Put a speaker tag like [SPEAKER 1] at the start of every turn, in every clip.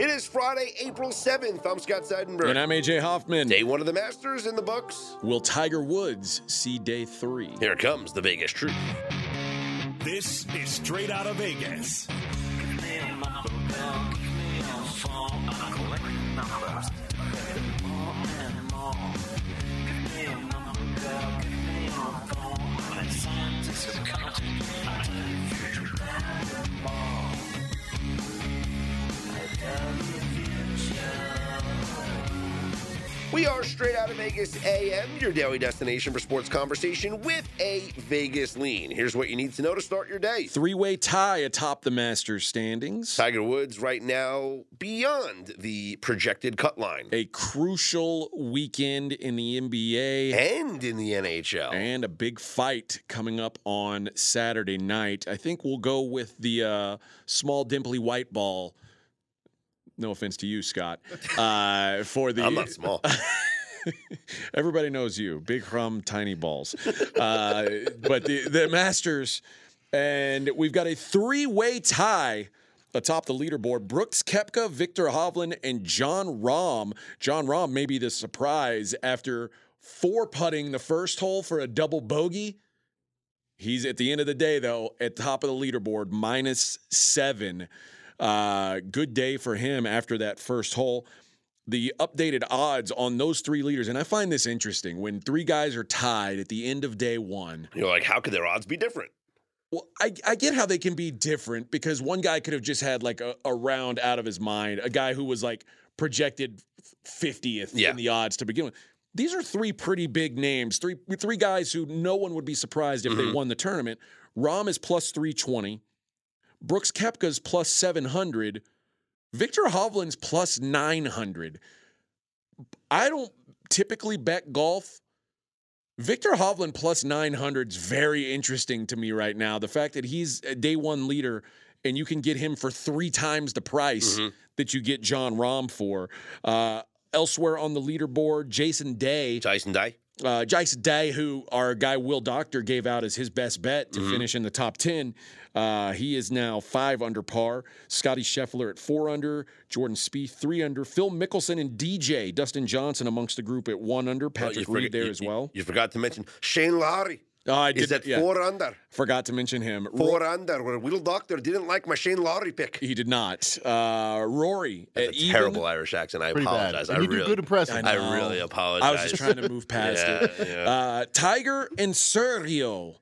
[SPEAKER 1] It is Friday, April 7th. I'm Scott Seidenberg.
[SPEAKER 2] And I'm AJ Hoffman.
[SPEAKER 1] Day one of the Masters in the books.
[SPEAKER 2] Will Tiger Woods see day three?
[SPEAKER 1] Here comes the Vegas truth.
[SPEAKER 3] This is straight out of Vegas.
[SPEAKER 1] We are straight out of Vegas AM, your daily destination for sports conversation with a Vegas lean. Here's what you need to know to start your day.
[SPEAKER 2] Three way tie atop the Masters standings.
[SPEAKER 1] Tiger Woods right now beyond the projected cut line.
[SPEAKER 2] A crucial weekend in the NBA
[SPEAKER 1] and in the NHL.
[SPEAKER 2] And a big fight coming up on Saturday night. I think we'll go with the uh, small dimply white ball no offense to you, Scott. Uh, for the
[SPEAKER 1] I'm not small.
[SPEAKER 2] everybody knows you, big hum, tiny balls. Uh, but the the Masters, and we've got a three way tie atop the leaderboard. Brooks Koepka, Viktor Hovland, and Jon Rahm. Jon Rahm may be the surprise after four putting the first hole for a double bogey. He's at the end of the day, though, at top of the leaderboard, minus seven. Uh, good day for him after that first hole. The updated odds on those three leaders, and I find this interesting when three guys are tied at the end of day one.
[SPEAKER 1] You're like, how could their odds be different?
[SPEAKER 2] Well, I, I get how they can be different because one guy could have just had like a, a round out of his mind, a guy who was like projected 50th yeah. in the odds to begin with. These are three pretty big names, three three guys who no one would be surprised if mm-hmm. they won the tournament. Rahm is plus 320. Brooks Koepka's plus 700. Viktor Hovland's plus 900. I don't typically bet golf. Viktor Hovland plus 900 is very interesting to me right now. The fact that he's a day one leader and you can get him for three times the price mm-hmm. that you get Jon Rahm for. Uh, elsewhere on the leaderboard, Jason Day.
[SPEAKER 1] Jason Day.
[SPEAKER 2] Uh, Jason Day, who our guy Will Doctor gave out as his best bet to mm-hmm. finish in the top 10, uh, he is now five under par. Scottie Scheffler at four under. Jordan Spieth three under. Phil Mickelson and DJ Dustin Johnson amongst the group at one under. Patrick well, Reed there
[SPEAKER 1] you,
[SPEAKER 2] as well.
[SPEAKER 1] You, forgot to mention Shane Lowry.
[SPEAKER 2] Oh, I did.
[SPEAKER 1] Is at
[SPEAKER 2] yeah.
[SPEAKER 1] four under.
[SPEAKER 2] Forgot to mention him.
[SPEAKER 1] Four Ro- under. Where Will Doctor didn't like my Shane Lowry pick.
[SPEAKER 2] He did not. Uh, Rory.
[SPEAKER 1] That's a even, terrible Irish accent. I apologize.
[SPEAKER 4] I
[SPEAKER 1] you
[SPEAKER 4] really,
[SPEAKER 1] do
[SPEAKER 4] good impression.
[SPEAKER 1] I, I, really apologize.
[SPEAKER 2] I was just trying to move past
[SPEAKER 1] yeah,
[SPEAKER 2] it.
[SPEAKER 1] Yeah.
[SPEAKER 2] Uh, Tiger and Sergio,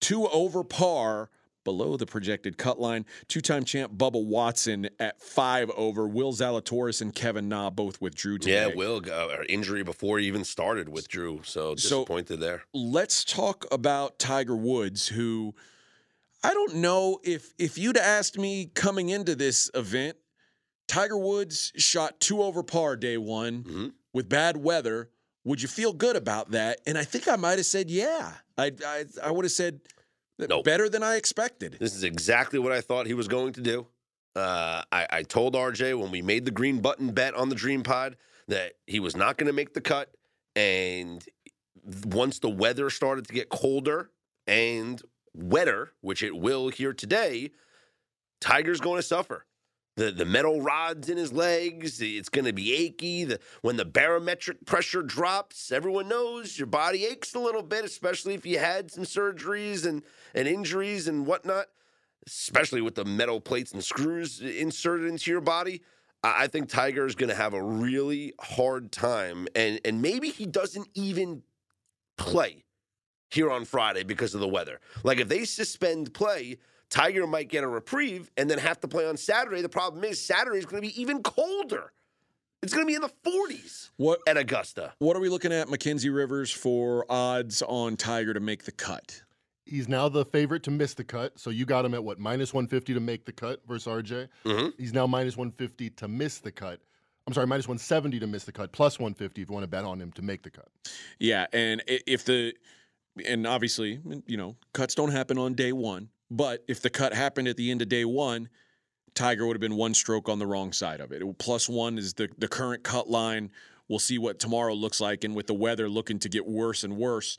[SPEAKER 2] two over par below the projected cut line. Two time champ Bubba Watson at five over. Will Zalatoris and Kevin Na both withdrew today.
[SPEAKER 1] Yeah, Will, uh, injury before he even started withdrew. So disappointed
[SPEAKER 2] so,
[SPEAKER 1] there.
[SPEAKER 2] Let's talk about Tiger Woods, who I don't know if if you'd asked me coming into this event, Tiger Woods shot two over par day one mm-hmm. with bad weather. Would you feel good about that? And I think I might have said, yeah. I I, I would have said
[SPEAKER 1] Nope.
[SPEAKER 2] Better than I expected.
[SPEAKER 1] This is exactly what I thought he was going to do. Uh, I, I, told RJ when we made the green button bet on the Dream Pod that he was not going to make the cut. And once the weather started to get colder and wetter, which it will here today, Tiger's going to suffer the the metal rods in his legs. It's going to be achy. The, when the barometric pressure drops, everyone knows your body aches a little bit, especially if you had some surgeries and and injuries and whatnot. Especially with the metal plates and screws inserted into your body. I think Tiger is going to have a really hard time, and and maybe he doesn't even play here on Friday because of the weather. Like if they suspend play Tiger might get a reprieve and then have to play on Saturday. The problem is Saturday is going to be even colder. It's going to be in the 40s
[SPEAKER 2] what,
[SPEAKER 1] at Augusta.
[SPEAKER 2] What are we looking at, Mackenzie Rivers, for odds on Tiger to make the cut?
[SPEAKER 4] He's now the favorite to miss the cut. So you got him at what, minus 150 to make the cut versus RJ?
[SPEAKER 1] Mm-hmm.
[SPEAKER 4] He's now minus 150 to miss the cut. I'm sorry, minus 170 to miss the cut, plus 150 if you want to bet on him to make the cut.
[SPEAKER 2] Yeah. And if the, and obviously, you know, cuts don't happen on day one. But if the cut happened at the end of day one, Tiger would have been one stroke on the wrong side of it. it plus one is the, the current cut line. We'll see what tomorrow looks like. And with the weather looking to get worse and worse,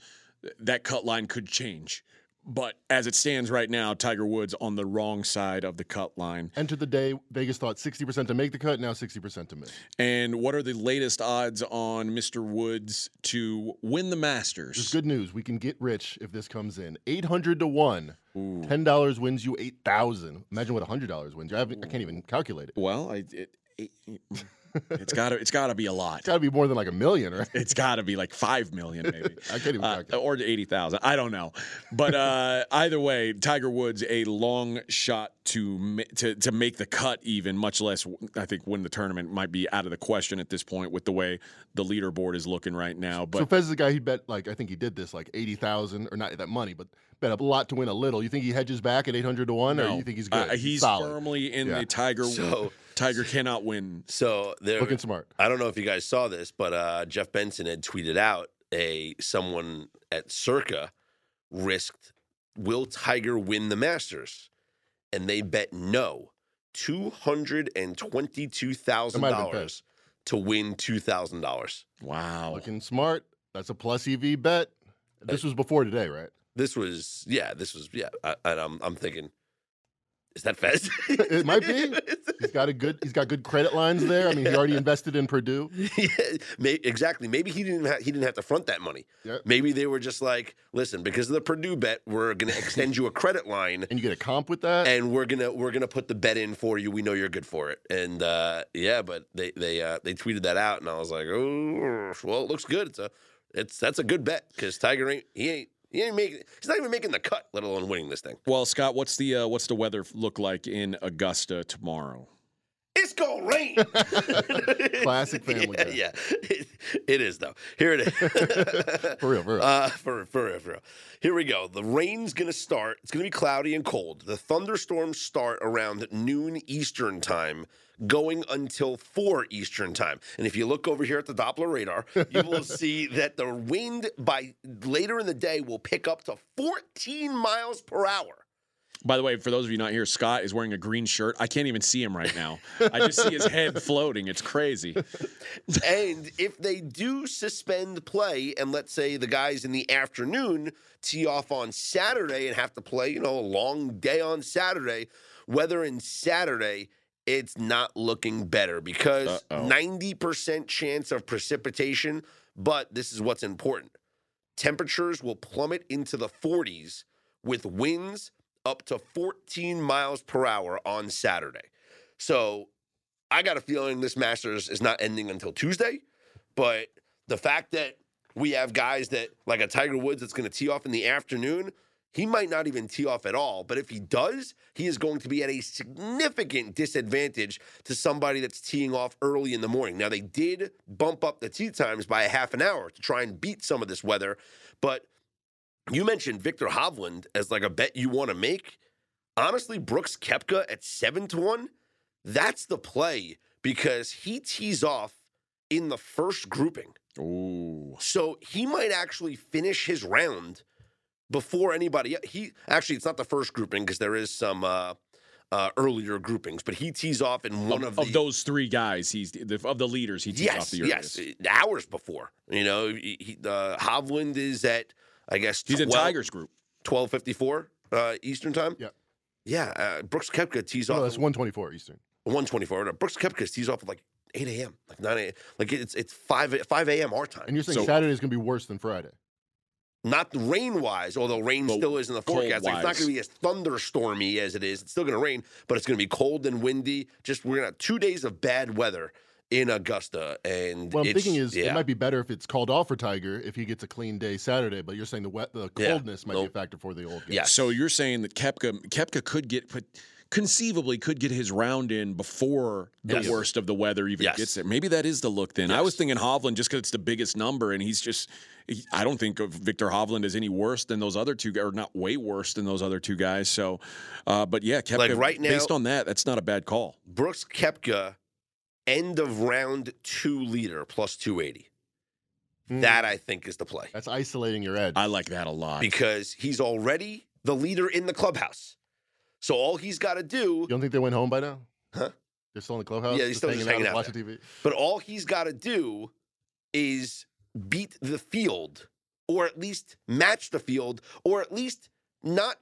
[SPEAKER 2] that cut line could change. But as it stands right now, Tiger Woods on the wrong side of the cut line.
[SPEAKER 4] Enter the day, Vegas thought 60% to make the cut, now 60% to miss.
[SPEAKER 2] And what are the latest odds on Mr. Woods to win the Masters?
[SPEAKER 4] There's good news. We can get rich if this comes in. 800 to 1. $10 wins you 8000 Imagine what $100 wins you. I, I, can't even calculate it.
[SPEAKER 2] Well, I, it, it, it's got to it's got to be a lot.
[SPEAKER 4] It's got to be more than like a million, right?
[SPEAKER 2] It's got to be like five million, maybe.
[SPEAKER 4] I can't even uh,
[SPEAKER 2] or eighty thousand. I don't know, but uh, either way, Tiger Woods a long shot to to to make the cut, even much less I think win the tournament might be out of the question at this point with the way the leaderboard is looking right now. But
[SPEAKER 4] so Fez is the guy he bet like I think he did this like eighty thousand or not that money, but bet a lot to win a little. You think he hedges back at eight hundred to one,
[SPEAKER 2] no.
[SPEAKER 4] or you think he's good?
[SPEAKER 2] Uh, he's
[SPEAKER 4] Solid.
[SPEAKER 2] firmly in yeah. the Tiger. So, Tiger cannot win.
[SPEAKER 1] So they're
[SPEAKER 4] looking smart.
[SPEAKER 1] I don't know if you guys saw this, but uh, Jeff Benson had tweeted out a someone at Circa risked will Tiger win the Masters, and they bet no, two hundred and twenty-two thousand dollars to win two thousand dollars.
[SPEAKER 2] Wow,
[SPEAKER 4] looking smart. That's a plus EV bet. This was before today, right?
[SPEAKER 1] This was yeah. This was yeah. I, I'm I'm thinking is that Fez?
[SPEAKER 4] it might be. He's got a good. He's got good credit lines there. I mean, he already invested in Purdue.
[SPEAKER 1] yeah, may, exactly. Maybe he didn't. Ha- he didn't have to front that money.
[SPEAKER 4] Yep.
[SPEAKER 1] Maybe they were just like, listen, because of the Purdue bet, we're going to extend you a credit line,
[SPEAKER 4] and you get a comp with that,
[SPEAKER 1] and we're gonna we're gonna put the bet in for you. We know you're good for it, and uh, yeah, but they they uh, they tweeted that out, and I was like, oh, well, it looks good. It's a it's that's a good bet because Tiger ain't he ain't he ain't making. He's not even making the cut, let alone winning this thing.
[SPEAKER 2] Well, Scott, what's the uh, what's the weather look like in Augusta tomorrow?
[SPEAKER 1] It's gonna rain.
[SPEAKER 4] Classic family.
[SPEAKER 1] Yeah, yeah. It, it is though. Here it is.
[SPEAKER 4] for real, for real.
[SPEAKER 1] Uh, for, for real, for real. Here we go. The rain's gonna start. It's gonna be cloudy and cold. The thunderstorms start around noon Eastern time going until 4 Eastern time. And if you look over here at the Doppler radar, you will see that the wind by later in the day will pick up to 14 miles per hour.
[SPEAKER 2] By the way, for those of you not here, Scott is wearing a green shirt. I can't even see him right now. I just see his head floating. It's crazy.
[SPEAKER 1] and if they do suspend play, and let's say the guys in the afternoon tee off on Saturday and have to play, you know, a long day on Saturday, weather in Saturday it's not looking better because Uh-oh. 90% chance of precipitation, but this is what's important. Temperatures will plummet into the 40s with winds up to 14 miles per hour on Saturday. So I got a feeling this Masters is not ending until Tuesday, but the fact that we have guys that, like a Tiger Woods, that's going to tee off in the afternoon, he might not even tee off at all, but if he does, he is going to be at a significant disadvantage to somebody that's teeing off early in the morning. Now, they did bump up the tee times by a half an hour to try and beat some of this weather, but you mentioned Viktor Hovland as like a bet you want to make. Honestly, Brooks Koepka at 7 to 1, that's the play because he tees off in the first grouping.
[SPEAKER 2] Ooh.
[SPEAKER 1] So he might actually finish his round – before anybody. He actually, it's not the first grouping because there is some uh, uh, earlier groupings, but he tees off in one of,
[SPEAKER 2] of, the, of those three guys. He's the, of the leaders. He tees
[SPEAKER 1] yes,
[SPEAKER 2] off the earliest.
[SPEAKER 1] yes, hours before. You know, he, uh, Hovland is at I guess
[SPEAKER 2] 12, he's in Tigers group.
[SPEAKER 1] Twelve fifty four uh, Eastern time.
[SPEAKER 4] Yeah,
[SPEAKER 1] yeah. Uh, Brooks Koepka tees off.
[SPEAKER 4] No, that's one twenty four Eastern.
[SPEAKER 1] One twenty four. Brooks Koepka tees off at like 8 a.m., like 9 a.m. Like it's it's 5 5 a.m. our time.
[SPEAKER 4] And you're saying so, Saturday is going to be worse than Friday?
[SPEAKER 1] Not rain wise, although rain but still is in the forecast. Like, it's not going to be as thunderstormy as it is. It's still going to rain, but it's going to be cold and windy. Just we're going to have two days of bad weather in Augusta. And
[SPEAKER 4] what I'm thinking is yeah. it might be better if it's called off for Tiger if he gets a clean day Saturday. But you're saying the wet, the coldness yeah. might nope. be a factor for the old.
[SPEAKER 1] Yeah.
[SPEAKER 2] So you're saying that Koepka Koepka could get put conceivably could get his round in before the yes. worst of the weather even yes. gets there. Maybe that is the look then. Yes. I was thinking Hovland just because it's the biggest number and he's just I don't think of Viktor Hovland as any worse than those other two, or not way worse than those other two guys. So, uh, but yeah, Koepka, like right now, based on that, that's not a bad call.
[SPEAKER 1] Brooks Koepka, end of round two leader plus 280. Mm. That I think is the play.
[SPEAKER 4] That's isolating your edge.
[SPEAKER 2] I like that a lot
[SPEAKER 1] because he's already the leader in the clubhouse. So all he's got to do.
[SPEAKER 4] You don't think they went home by now?
[SPEAKER 1] Huh?
[SPEAKER 4] They're still in the clubhouse.
[SPEAKER 1] Yeah, he's still
[SPEAKER 4] hanging,
[SPEAKER 1] just hanging
[SPEAKER 4] out,
[SPEAKER 1] out
[SPEAKER 4] watching TV.
[SPEAKER 1] But all he's got to do is beat the field or at least match the field or at least not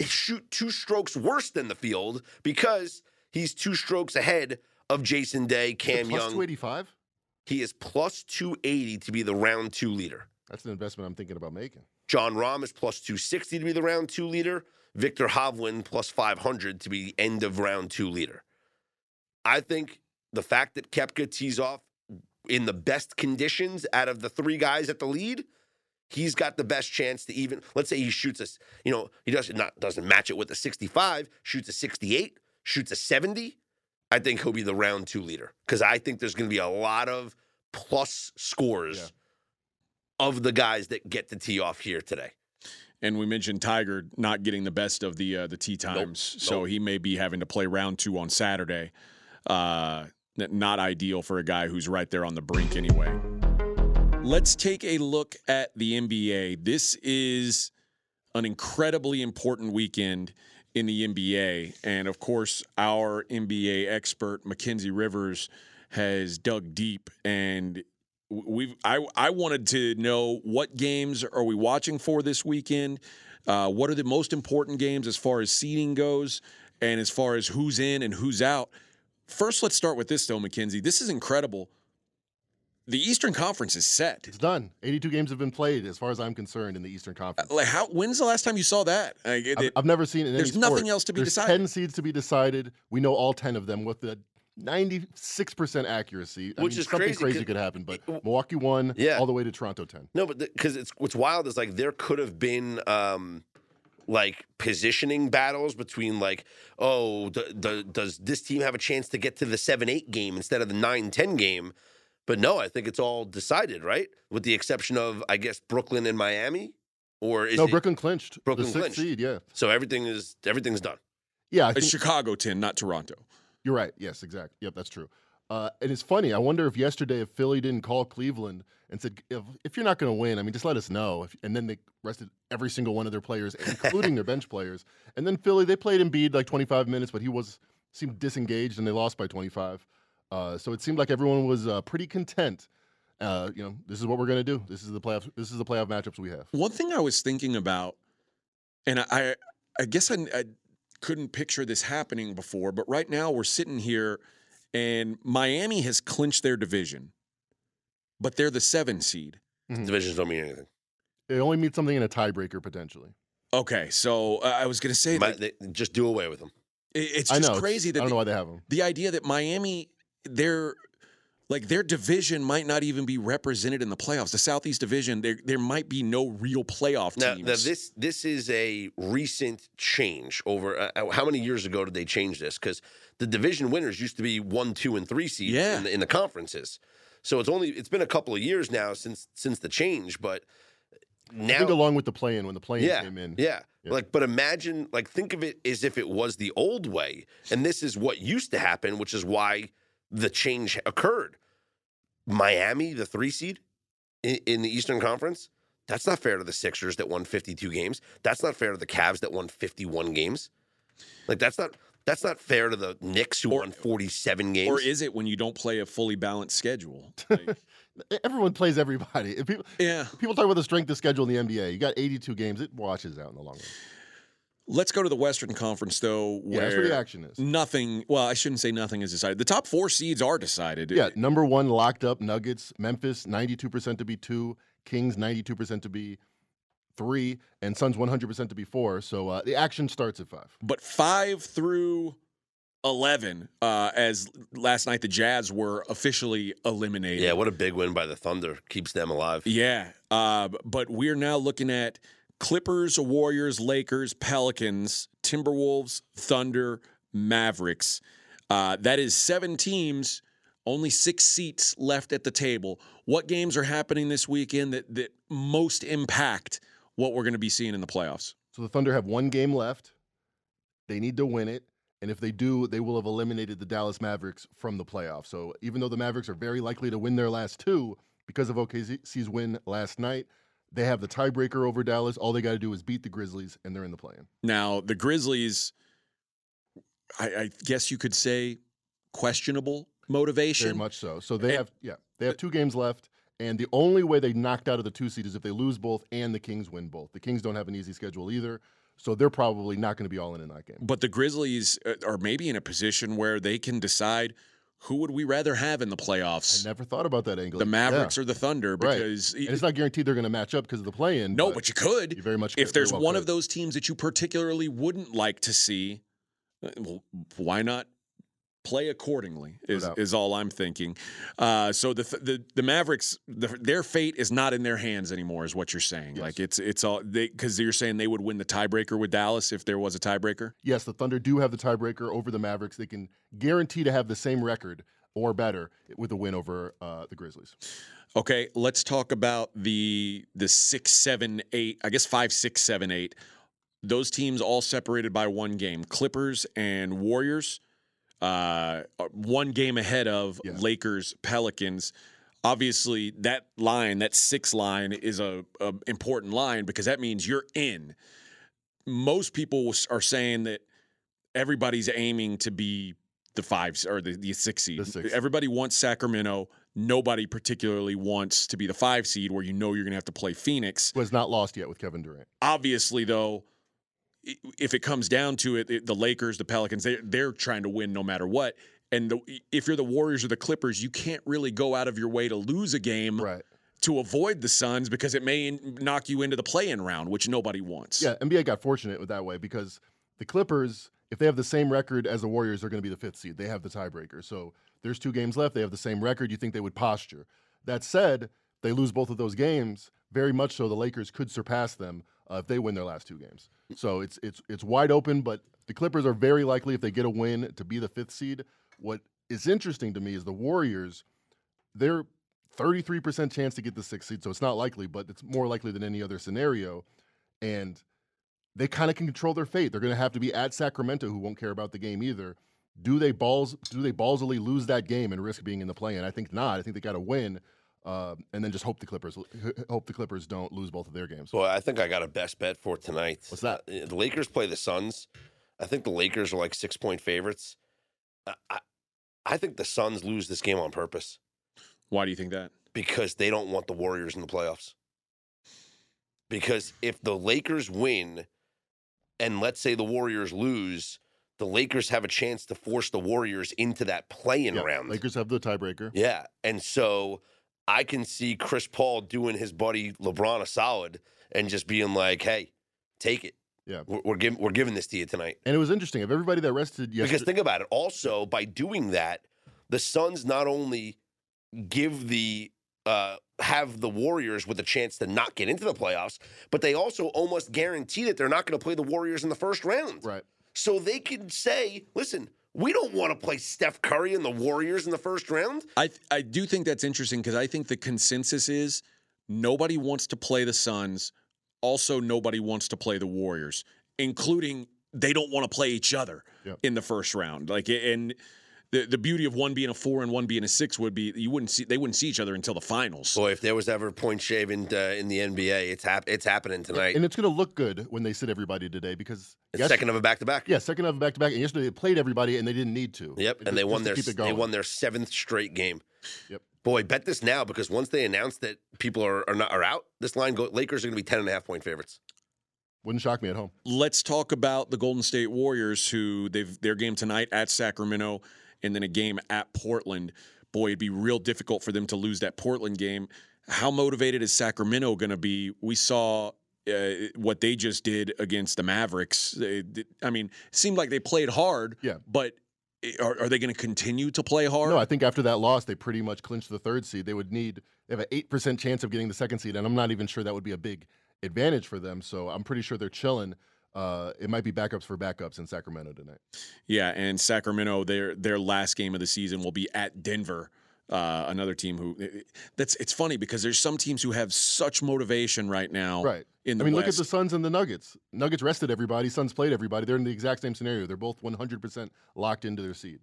[SPEAKER 1] shoot two strokes worse than the field because he's two strokes ahead of Jason Day, Cam
[SPEAKER 4] Plus
[SPEAKER 1] Young.
[SPEAKER 4] 285?
[SPEAKER 1] He is plus 280 to be the round two leader.
[SPEAKER 4] That's an investment I'm thinking about making.
[SPEAKER 1] Jon Rahm is plus 260 to be the round two leader. Viktor Hovland plus 500 to be the end of round two leader. I think the fact that Koepka tees off in the best conditions out of the three guys at the lead, he's got the best chance to even. Let's say he shoots us. You know, he doesn't not doesn't match it with a 65, shoots a 68, shoots a 70. I think he'll be the round two leader because I think there's going to be a lot of plus scores
[SPEAKER 4] Yeah.
[SPEAKER 1] of the guys that get to tee off here today.
[SPEAKER 2] And we mentioned Tiger not getting the best of the uh, the tee times, so
[SPEAKER 1] Nope.
[SPEAKER 2] he may be having to play round two on Saturday. Uh, not ideal for a guy who's right there on the brink anyway. Let's take a look at the NBA. This is an incredibly important weekend in the NBA, and of course, our NBA expert Mackenzie Rivers has dug deep and we've I I wanted to know what games are we watching for this weekend? Uh, what are the most important games as far as seeding goes, and as far as who's in and who's out? First, let's start with this though, Mackenzie. This is incredible. The Eastern Conference is set.
[SPEAKER 4] It's done. 82 games have been played, as far as I'm concerned, in the Eastern Conference.
[SPEAKER 2] Like, how? When's the last time you saw that? Like, it-
[SPEAKER 4] I've, I've never seen it. In
[SPEAKER 2] there's nothing else to be
[SPEAKER 4] There's
[SPEAKER 2] decided.
[SPEAKER 4] 10 seeds to be decided. We know all 10 of them with the 96% accuracy. I
[SPEAKER 1] Which
[SPEAKER 4] mean,
[SPEAKER 1] is
[SPEAKER 4] something
[SPEAKER 1] crazy,
[SPEAKER 4] crazy
[SPEAKER 1] 'cause-
[SPEAKER 4] could happen, but
[SPEAKER 1] it-
[SPEAKER 4] Milwaukee won
[SPEAKER 1] Yeah.
[SPEAKER 4] all the way to Toronto 10.
[SPEAKER 1] No, but because it's what's wild is like there could have been um like positioning battles between like oh d- d- does this team have a chance to get to the 7-8 game instead of the 9-10 game but no i think it's all decided right with the exception of i guess brooklyn and miami or is
[SPEAKER 4] no,
[SPEAKER 1] it,
[SPEAKER 4] Brooklyn clinched.
[SPEAKER 1] Brooklyn
[SPEAKER 4] the sixth
[SPEAKER 1] clinched.
[SPEAKER 4] seed, yeah.
[SPEAKER 1] so everything is everything's done
[SPEAKER 4] Yeah, I
[SPEAKER 2] it's
[SPEAKER 4] think
[SPEAKER 2] Chicago ten, not Toronto.
[SPEAKER 4] You're right. Yes, exactly. Yep, that's true. Uh, and it's funny. I wonder if yesterday, if Philly didn't call Cleveland and said, if, if you're not going to win, I mean, just let us know. If, and then they rested every single one of their players, including their bench players. And then Philly, they played Embiid like 25 minutes, but he was seemed disengaged, and they lost by 25. Uh, so it seemed like everyone was uh, pretty content. Uh, you know, this is what we're going to do. This is the playoff. This is the playoff matchups we have.
[SPEAKER 2] One thing I was thinking about, and I, I, I guess I, I couldn't picture this happening before, but right now we're sitting here, and Miami has clinched their division, but they're the seven seed.
[SPEAKER 1] divisions don't mean anything
[SPEAKER 4] It only means something in a tiebreaker potentially.
[SPEAKER 2] Okay, so uh, I was going to say
[SPEAKER 1] Mi-
[SPEAKER 2] like,
[SPEAKER 1] they- just do away with them
[SPEAKER 2] it- it's
[SPEAKER 4] I
[SPEAKER 2] just
[SPEAKER 4] know. it's-
[SPEAKER 2] crazy
[SPEAKER 4] I
[SPEAKER 2] that
[SPEAKER 4] don't
[SPEAKER 2] the,
[SPEAKER 4] know why they have them.
[SPEAKER 2] the idea that Miami, their like their division might not even be represented in the playoffs. The Southeast Division, there there might be no real playoff
[SPEAKER 1] Now,
[SPEAKER 2] teams.
[SPEAKER 1] now this this is a recent change over uh, uh, how many years ago did they change this? Because the division winners used to be one, two, and three seeds
[SPEAKER 2] Yeah.
[SPEAKER 1] in, the, in the conferences. So it's only it's been a couple of years now since since the change, but
[SPEAKER 4] I
[SPEAKER 1] now
[SPEAKER 4] think along with the play-in when the play-in
[SPEAKER 1] yeah,
[SPEAKER 4] came in.
[SPEAKER 1] yeah,
[SPEAKER 4] Yeah.
[SPEAKER 1] like but imagine like think of it as if it was the old way, and this is what used to happen, which is why the change occurred. Miami, the three seed in, in the Eastern Conference, that's not fair to the Sixers that won 52 games. That's not fair to the Cavs that won 51 games. Like that's not that's not fair to the Knicks who
[SPEAKER 2] Or-
[SPEAKER 1] won 47 games.
[SPEAKER 2] or is it when you don't play a fully balanced schedule? Like,
[SPEAKER 4] Everyone plays everybody. If people,
[SPEAKER 2] yeah.
[SPEAKER 4] people talk about the strength of schedule in the NBA. You got 82 games. It washes out in the long run.
[SPEAKER 2] Let's go to the Western Conference, though,
[SPEAKER 4] Yeah, that's where the action is.
[SPEAKER 2] nothing. Well, I shouldn't say nothing is decided. The top four seeds are decided.
[SPEAKER 4] Yeah, number one locked up Nuggets, Memphis 92% to be two, Kings 92% to be three, and Suns 100% to be four. So uh, the action starts at five.
[SPEAKER 2] but five through eleven, uh, as last night the Jazz were officially eliminated.
[SPEAKER 1] yeah, what a big win by the Thunder keeps them alive.
[SPEAKER 2] Yeah, uh, but we're now looking at Clippers, Warriors, Lakers, Pelicans, Timberwolves, Thunder, Mavericks. Uh, that is seven teams, only six seats left at the table. What games are happening this weekend that that most impact what we're going to be seeing in the playoffs?
[SPEAKER 4] So the Thunder have one game left. They need to win it. And if they do, they will have eliminated the Dallas Mavericks from the playoffs. So even though the Mavericks are very likely to win their last two because of OKC's win last night, they have the tiebreaker over Dallas. All they got to do is beat the Grizzlies, and they're in the play-in.
[SPEAKER 2] Now the Grizzlies, I, I guess you could say, questionable motivation.
[SPEAKER 4] Very much so. So they
[SPEAKER 2] And-
[SPEAKER 4] have yeah, they have two games left, and the only way they knocked out of the two seed is if they lose both and the Kings win both. The Kings don't have an easy schedule either. So they're probably not going to be all in in that game.
[SPEAKER 2] But the Grizzlies uh, are maybe in a position where they can decide who would we rather have in the playoffs.
[SPEAKER 4] I never thought about that angle.
[SPEAKER 2] The Mavericks yeah. or the Thunder because
[SPEAKER 4] right. it's not guaranteed they're going to match up because of the play-in.
[SPEAKER 2] No, but, but you could.
[SPEAKER 4] You very much.
[SPEAKER 2] If there's well one could. of those teams that you particularly wouldn't like to see, uh, well, why not play accordingly is, is all I'm thinking. Uh, so the, the the Mavericks, the, their fate is not in their hands anymore, is what you're saying. Yes. Like it's it's all because you're saying they would win the tiebreaker with Dallas if there was a tiebreaker.
[SPEAKER 4] Yes, the Thunder do have the tiebreaker over the Mavericks. They can guarantee to have the same record or better with a win over uh, the Grizzlies.
[SPEAKER 2] Okay, let's talk about the the six, seven, eight. I guess five, six, seven, eight. Those teams all separated by one game. Clippers and Warriors uh, one game ahead of yeah. Lakers Pelicans. Obviously, that line, that six line, is a, a, important line because that means you're in. Most people are saying that everybody's aiming to be the five or the, the six seed. The six. Everybody wants Sacramento. Nobody particularly wants to be the five seed where you know you're going to have to play Phoenix.
[SPEAKER 4] Was not lost yet with Kevin Durant.
[SPEAKER 2] Obviously, though, if it comes down to it, the Lakers, the Pelicans, they they're trying to win no matter what. And the, if you're the Warriors or the Clippers, you can't really go out of your way to lose a game
[SPEAKER 4] right.
[SPEAKER 2] to avoid the Suns because it may knock you into the play-in round, which nobody wants.
[SPEAKER 4] Yeah, NBA got fortunate with that way because the Clippers, if they have the same record as the Warriors, they're going to be the fifth seed. They have the tiebreaker. So there's two games left. They have the same record. You think they would posture. That said, they lose both of those games. Very much so, the Lakers could surpass them uh, if they win their last two games. So it's it's it's wide open, but the Clippers are very likely if they get a win to be the fifth seed. What is interesting to me is the Warriors. They're 33% chance to get the sixth seed, so it's not likely, but it's more likely than any other scenario. And they kind of can control their fate. They're going to have to be at Sacramento, who won't care about the game either. Do they balls? Do they ballsily lose that game and risk being in the play? And I think not. I think they got to win. Uh, and then just hope the Clippers hope the Clippers don't lose both of their games.
[SPEAKER 1] Well, I think I got a best bet for tonight.
[SPEAKER 4] What's that?
[SPEAKER 1] Uh, the Lakers play the Suns. I think the Lakers are like six point favorites. I, I think the Suns lose this game on purpose.
[SPEAKER 2] Why do you think that?
[SPEAKER 1] Because they don't want the Warriors in the playoffs. Because if the Lakers win, and let's say the Warriors lose, the Lakers have a chance to force the Warriors into that play-in
[SPEAKER 4] yeah,
[SPEAKER 1] round.
[SPEAKER 4] Lakers have the tiebreaker.
[SPEAKER 1] Yeah, and so I can see Chris Paul doing his buddy LeBron a solid and just being like, "Hey, take it.
[SPEAKER 4] Yeah,
[SPEAKER 1] we're, we're giving we're giving this to you tonight."
[SPEAKER 4] And it was interesting of everybody that rested yesterday.
[SPEAKER 1] Because think about it. Also, by doing that, the Suns not only give the uh, have the Warriors with a chance to not get into the playoffs, but they also almost guarantee that they're not going to play the Warriors in the first round.
[SPEAKER 4] Right.
[SPEAKER 1] So they can say, "Listen, we don't want to play Steph Curry and the Warriors in the first round.
[SPEAKER 2] I I do think that's interesting because I think the consensus is nobody wants to play the Suns. Also, nobody wants to play the Warriors, including they don't want to play each other yep. in the first round. Like and the, the beauty of one being a four and one being a six would be you wouldn't see they wouldn't see each other until the finals.
[SPEAKER 1] Boy, if there was ever point shaving uh, in the NBA, it's hap- it's happening tonight,
[SPEAKER 4] and it's going to look good when they sit everybody today because
[SPEAKER 1] yes, second of a back to back.
[SPEAKER 4] Yeah, second of a back to back, and yesterday they played everybody and they didn't need to.
[SPEAKER 1] Yep, and they won their they won their seventh straight game.
[SPEAKER 4] Yep.
[SPEAKER 1] Boy, bet this now because once they announce that people are are, not, are out, this line go, Lakers are going to be ten and a half point favorites.
[SPEAKER 4] Wouldn't shock me at home.
[SPEAKER 2] Let's talk about the Golden State Warriors, who they've their game tonight at Sacramento and then a game at Portland. Boy, it'd be real difficult for them to lose that Portland game. How motivated is Sacramento going to be? We saw uh, what they just did against the Mavericks. I mean, it seemed like they played hard.
[SPEAKER 4] Yeah.
[SPEAKER 2] But are, are they going to continue to play hard?
[SPEAKER 4] No, I think after that loss, they pretty much clinched the third seed. They would need, they have an 8% chance of getting the second seed, and I'm not even sure that would be a big advantage for them. So I'm pretty sure they're chilling uh, it might be backups for backups in Sacramento tonight.
[SPEAKER 2] Yeah, and Sacramento, their their last game of the season will be at Denver. Uh, another team who that's it's funny because there's some teams who have such motivation right now.
[SPEAKER 4] Right.
[SPEAKER 2] In the
[SPEAKER 4] I mean,
[SPEAKER 2] West.
[SPEAKER 4] look at the Suns and the Nuggets. Nuggets rested everybody. Suns played everybody. They're in the exact same scenario. They're both 100% locked into their seed.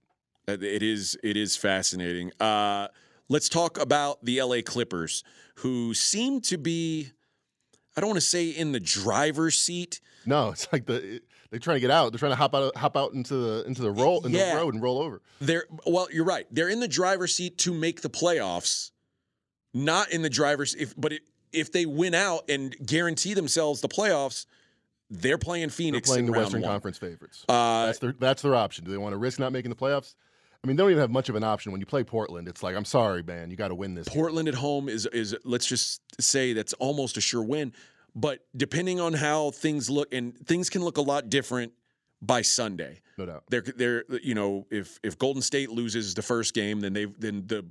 [SPEAKER 2] It is it is fascinating. Uh, let's talk about the LA Clippers, who seem to be I don't want to say in the driver's seat.
[SPEAKER 4] No, it's like the they're trying to get out. They're trying to hop out hop out into the into the roll in yeah. the road and roll over.
[SPEAKER 2] They're well, you're right. They're in the driver's seat to make the playoffs, not in the driver's if but it, if they win out and guarantee themselves the playoffs, They're playing Phoenix.
[SPEAKER 4] They're playing
[SPEAKER 2] in
[SPEAKER 4] the Western
[SPEAKER 2] one.
[SPEAKER 4] Conference favorites.
[SPEAKER 2] Uh,
[SPEAKER 4] that's their that's their option. Do they want to risk not making the playoffs? I mean, they don't even have much of an option when you play Portland. It's like, I'm sorry, man, you got to win this. game.
[SPEAKER 2] Portland at home is is let's just say that's almost a sure win. But depending on how things look, and things can look a lot different by Sunday.
[SPEAKER 4] no doubt.
[SPEAKER 2] They're they're you know if if Golden State loses the first game, then they then the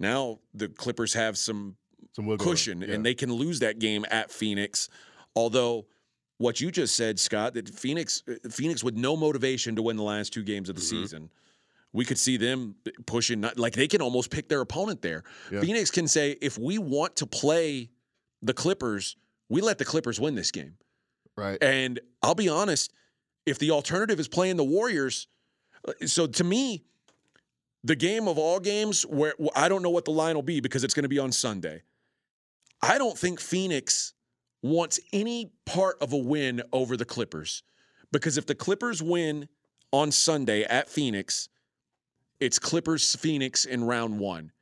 [SPEAKER 2] now the Clippers have some
[SPEAKER 4] Some
[SPEAKER 2] cushion
[SPEAKER 4] Yeah.
[SPEAKER 2] and they can lose that game at Phoenix. Although what you just said, Scott, that Phoenix Phoenix with no motivation to win the last two games of the
[SPEAKER 4] Mm-hmm.
[SPEAKER 2] season. We could see them pushing not, like they can almost pick their opponent there.
[SPEAKER 4] Yeah.
[SPEAKER 2] Phoenix can say if we want to play the Clippers, we let the Clippers win this game.
[SPEAKER 4] right.
[SPEAKER 2] And I'll be honest, if the alternative is playing the Warriors, uh, so to me, the game of all games where I don't know what the line will be because it's going to be on Sunday. I don't think Phoenix wants any part of a win over the Clippers because if the Clippers win on Sunday at Phoenix, it's Clippers Phoenix in round 1.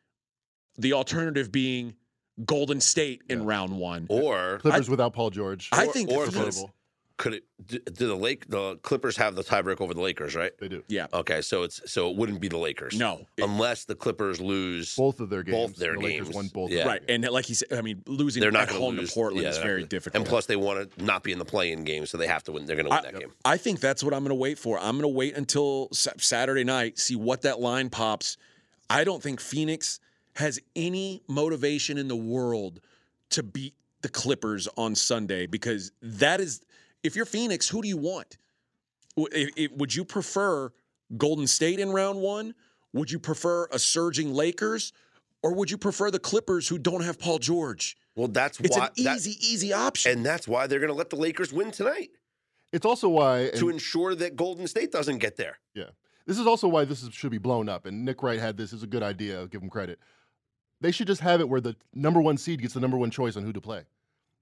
[SPEAKER 2] The alternative being Golden State in
[SPEAKER 4] Yeah.
[SPEAKER 2] round 1.
[SPEAKER 1] Or
[SPEAKER 4] Clippers without Paul George.
[SPEAKER 2] I
[SPEAKER 1] or-
[SPEAKER 2] think
[SPEAKER 1] or
[SPEAKER 2] Phoenix-
[SPEAKER 4] preferable.
[SPEAKER 1] could it do, do the Lake the Clippers have the tiebreak over the Lakers, right?
[SPEAKER 4] They do.
[SPEAKER 2] yeah.
[SPEAKER 1] Okay, so it's so it wouldn't be the Lakers.
[SPEAKER 2] No. It-
[SPEAKER 1] unless the Clippers lose.
[SPEAKER 4] Both of their games.
[SPEAKER 1] Both their
[SPEAKER 4] the Lakers
[SPEAKER 1] games.
[SPEAKER 4] won both.
[SPEAKER 1] Yeah.
[SPEAKER 2] Right, and like he said, I mean, losing
[SPEAKER 1] they're not
[SPEAKER 2] at
[SPEAKER 1] going
[SPEAKER 2] home
[SPEAKER 1] to lose
[SPEAKER 2] to Portland
[SPEAKER 1] Yeah,
[SPEAKER 2] is very
[SPEAKER 1] gonna-
[SPEAKER 2] difficult.
[SPEAKER 1] And plus, they want to not be in the play-in game, so they have to win. They're going to win that game.
[SPEAKER 2] I think that's what I'm going to wait for. I'm going to wait until Saturday night, see what that line pops. I don't think Phoenix has any motivation in the world to beat the Clippers on Sunday because that is, if you're Phoenix, who do you want? W- i- i- would you prefer Golden State in round one? Would you prefer a surging Lakers? Or would you prefer the Clippers who don't have Paul George?
[SPEAKER 1] Well, that's
[SPEAKER 2] It's
[SPEAKER 1] why.
[SPEAKER 2] an
[SPEAKER 1] that-
[SPEAKER 2] easy, easy option.
[SPEAKER 1] and that's why they're going to let the Lakers win tonight
[SPEAKER 4] It's also why.
[SPEAKER 1] to
[SPEAKER 4] and-
[SPEAKER 1] ensure that Golden State doesn't get there.
[SPEAKER 4] Yeah. This is also why this is, should be blown up. And Nick Wright had this. Is a good idea. I'll give him credit. They should just have it where the number one seed gets the number one choice on who to play.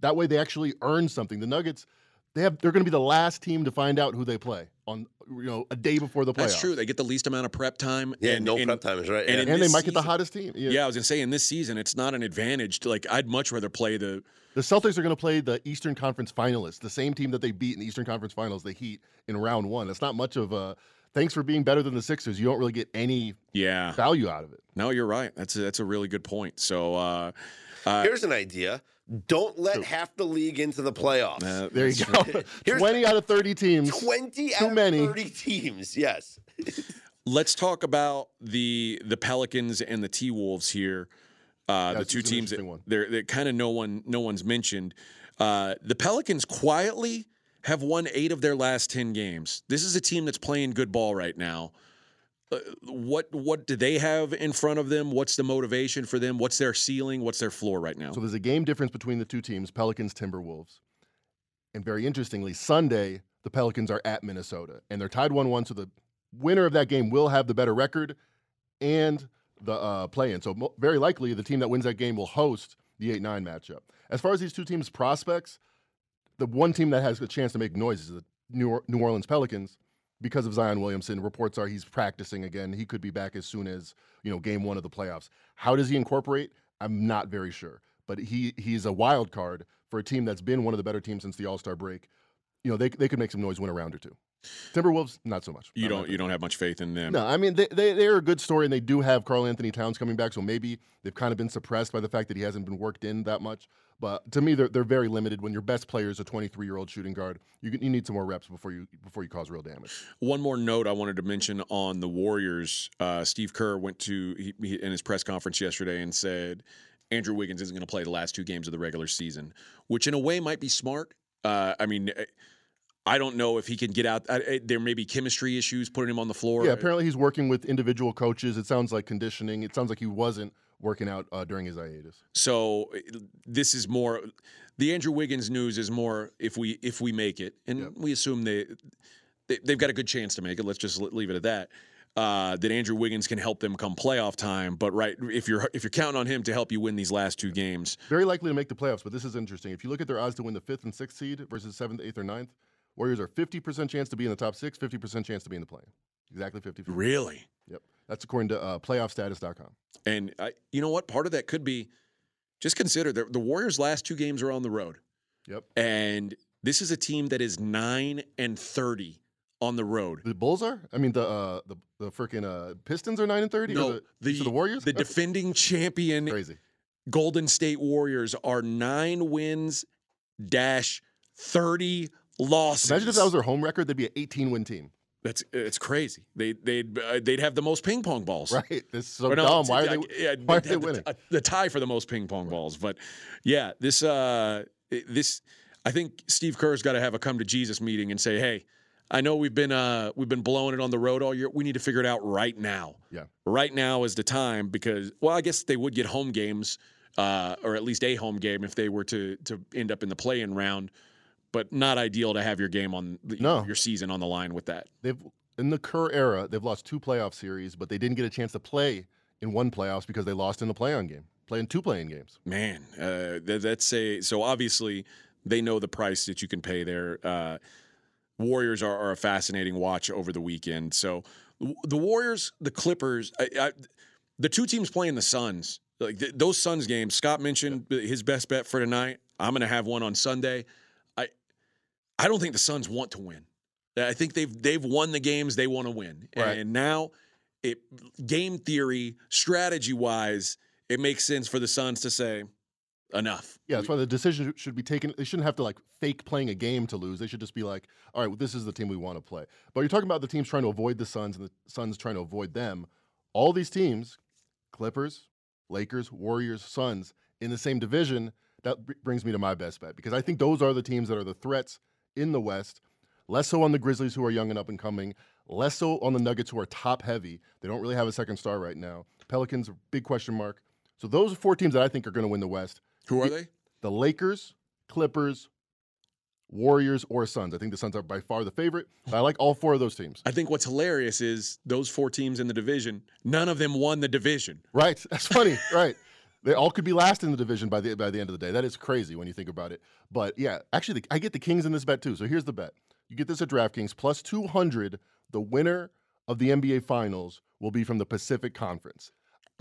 [SPEAKER 4] That way, they actually earn something. The Nuggets, they have, they're going to be the last team to find out who they play on, you know, a day before the playoffs.
[SPEAKER 2] That's true. They get the least amount of prep time.
[SPEAKER 1] Yeah,
[SPEAKER 2] and,
[SPEAKER 1] no
[SPEAKER 2] and-
[SPEAKER 1] prep time is right.
[SPEAKER 2] and
[SPEAKER 1] yeah.
[SPEAKER 4] and they
[SPEAKER 2] this
[SPEAKER 4] might get the hottest team.
[SPEAKER 2] Yeah. I was gonna say in this season, it's not an advantage. To like, I'd much rather play the.
[SPEAKER 4] The Celtics are going to play the Eastern Conference finalists, the same team that they beat in the Eastern Conference Finals. They Heat in round one. That's not much of a. Thanks for being better than the Sixers. You don't really get any
[SPEAKER 2] Yeah.
[SPEAKER 4] value out of it.
[SPEAKER 2] No, you're right. That's a, that's a really good point. So, uh, uh,
[SPEAKER 1] Here's an idea: don't let
[SPEAKER 4] So-
[SPEAKER 1] half the league into the playoffs.
[SPEAKER 2] uh,
[SPEAKER 4] There you go.
[SPEAKER 1] Here's-
[SPEAKER 4] Twenty out of thirty teams.
[SPEAKER 1] Twenty
[SPEAKER 4] Too
[SPEAKER 1] out of
[SPEAKER 4] many.
[SPEAKER 1] thirty teams. Yes.
[SPEAKER 2] Let's talk about the the Pelicans and the T Wolves here. Uh, the two teams that
[SPEAKER 4] interesting one.
[SPEAKER 2] they're that kind of no one no one's mentioned. Uh, the Pelicans quietly have won eight of their last ten games. This is a team that's playing good ball right now. Uh, what what do they have in front of them? What's the motivation for them? What's their ceiling? What's their floor right now?
[SPEAKER 4] So there's a game difference between the two teams, Pelicans, Timberwolves. And very interestingly, Sunday, the Pelicans are at Minnesota and they're tied 1 1. So the winner of that game will have the better record and the uh, play in. So mo- very likely the team that wins that game will host the 8 9 matchup. As far as these two teams' prospects, the one team that has a chance to make noise is the New, New Orleans Pelicans because of Zion Williamson. Reports are he's practicing again. He could be back as soon as you know game one of the playoffs. How does he incorporate? I'm not very sure, but he he's a wild card for a team that's been one of the better teams since the All Star break. You know they they could make some noise, win a round or two. Timberwolves, not so much.
[SPEAKER 2] you don't you don't have much faith in them.
[SPEAKER 4] no, I mean they, they they're a good story, and they do have Carl Anthony Towns coming back. So maybe they've kind of been suppressed by the fact that he hasn't been worked in that much. But to me, they're they're very limited. When your best player is a 23 year old shooting guard, you you need some more reps before you before you cause real damage.
[SPEAKER 2] One more note I wanted to mention on the Warriors. Uh, Steve Kerr went to he, he, in his press conference yesterday and said Andrew Wiggins isn't going to play the last two games of the regular season, which in a way might be smart. Uh, I mean, I don't know if he can get out. I, I- there may be chemistry issues putting him on the floor.
[SPEAKER 4] Yeah, apparently he's working with individual coaches. It sounds like conditioning. It sounds like he wasn't working out uh, during his hiatus.
[SPEAKER 2] So uh, this is more the Andrew Wiggins news is more if we if we make it, and
[SPEAKER 4] Yep.
[SPEAKER 2] we assume they, they they've got a good chance to make it. Let's just leave it at that. Uh, that Andrew Wiggins can help them come playoff time, but right if you're if you're counting on him to help you win these last two games,
[SPEAKER 4] Very likely to make the playoffs, but this is interesting. If you look at their odds to win the fifth and sixth seed versus seventh, eighth, or ninth, Warriors are 50% chance to be in the top six, 50% chance to be in the play. Exactly 50
[SPEAKER 2] really,
[SPEAKER 4] Yep. That's according to uh, playoffstatus.com.
[SPEAKER 2] and I, you know what, part of that could be just consider the, the Warriors' last two games are on the road.
[SPEAKER 4] Yep.
[SPEAKER 2] And This is a team that is nine and thirty on the road.
[SPEAKER 4] The Bulls are. I mean, the uh, the the freaking uh, Pistons are nine and thirty.
[SPEAKER 2] No,
[SPEAKER 4] the,
[SPEAKER 2] the,
[SPEAKER 4] so the Warriors.
[SPEAKER 2] the defending champion
[SPEAKER 4] crazy.
[SPEAKER 2] Golden State Warriors are nine wins dash thirty losses.
[SPEAKER 4] Imagine if that was their home record, they'd be an eighteen win team.
[SPEAKER 2] That's it's crazy. They they'd uh, they'd have the most ping pong balls.
[SPEAKER 4] Right. This is so
[SPEAKER 2] no,
[SPEAKER 4] dumb. Why are they?
[SPEAKER 2] yeah,
[SPEAKER 4] why are
[SPEAKER 2] the-
[SPEAKER 4] they winning?
[SPEAKER 2] uh, The tie for the most ping pong balls, but yeah, this uh this I think Steve Kerr's got to have a come to Jesus meeting and say, hey. I know we've been uh, we've been blowing it on the road all year. We need to figure it out right now.
[SPEAKER 4] Yeah.
[SPEAKER 2] Right now is the time because well, I guess they would get home games, uh, or at least a home game if they were to to end up in the play-in round. But not ideal to have your game on the,
[SPEAKER 4] No.
[SPEAKER 2] your season on the line with that.
[SPEAKER 4] They've in the Kerr era, they've lost two playoff series, but they didn't get a chance to play in one playoffs because they lost in the play-in game, playing two playing games.
[SPEAKER 2] Man, uh, that, that's a so obviously they know the price that you can pay there. Uh, Warriors are, are a fascinating watch over the weekend. So the Warriors, the Clippers, I, I, the two teams playing the Suns, like th- those Suns games. Scott mentioned his best bet for tonight. I'm going to have one on Sunday. I don't think the Suns want to win. I think they've they've won the games they want to win,
[SPEAKER 4] Right.
[SPEAKER 2] and now it game theory, strategy wise, it makes sense for the Suns to say enough.
[SPEAKER 4] Yeah, that's why the decision should be taken. They shouldn't have to like fake playing a game to lose. They should just be like, all right, well, this is the team we want to play. But you're talking about the teams trying to avoid the Suns and the Suns trying to avoid them. All these teams, Clippers, Lakers, Warriors, Suns, in the same division, that br- brings me to my best bet because I think those are the teams that are the threats in the West. Less so on the Grizzlies, who are young and up and coming. Less so on the Nuggets, who are top heavy. They don't really have a second star right now. Pelicans, big question mark. So those are four teams that I think are going to win the West
[SPEAKER 2] Who are they?
[SPEAKER 4] the Lakers, Clippers, Warriors, or Suns. I think the Suns are by far the favorite. But I like all four of those teams.
[SPEAKER 2] I think what's hilarious is those four teams in the division. None of them won the division.
[SPEAKER 4] Right. That's funny. right. They all could be last in the division by the by the end of the day. That is crazy when you think about it. But yeah, actually, the, I get the Kings in this bet too. So here's the bet: you get this at DraftKings plus two hundred. The winner of the NBA Finals will be from the Pacific Conference.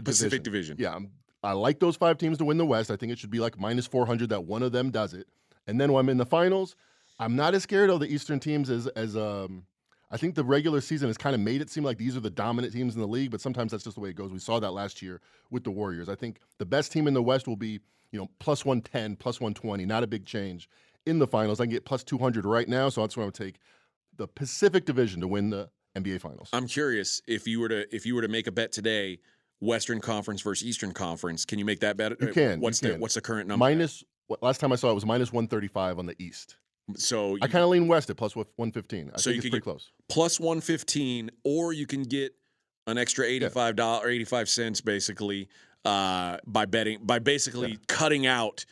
[SPEAKER 2] Pacific Division.
[SPEAKER 4] Yeah, I'm, I like those five teams to win the West. I think it should be like minus 400 that one of them does it. And then when I'm in the finals, I'm not as scared of the Eastern teams as as um. I think the regular season has kind of made it seem like these are the dominant teams in the league, but sometimes that's just the way it goes. We saw that last year with the Warriors. I think the best team in the West will be, you know, plus 110, plus 120, not a big change in the finals. I can get plus 200 right now, so that's what I would take the Pacific Division to win the NBA Finals.
[SPEAKER 2] I'm curious if you were to if you were to make a bet today, Western Conference versus Eastern Conference, can you make that bet?
[SPEAKER 4] You can, you
[SPEAKER 2] What's the
[SPEAKER 4] can.
[SPEAKER 2] what's the current number?
[SPEAKER 4] Minus, last time I saw it was minus 135 on the East.
[SPEAKER 2] So you,
[SPEAKER 4] I kind of lean West at plus 115. I
[SPEAKER 2] So
[SPEAKER 4] think
[SPEAKER 2] you
[SPEAKER 4] it's pretty
[SPEAKER 2] get-
[SPEAKER 4] close.
[SPEAKER 2] plus 115 or you can get an extra 85 dollars or 85 cents basically uh, by betting by basically cutting out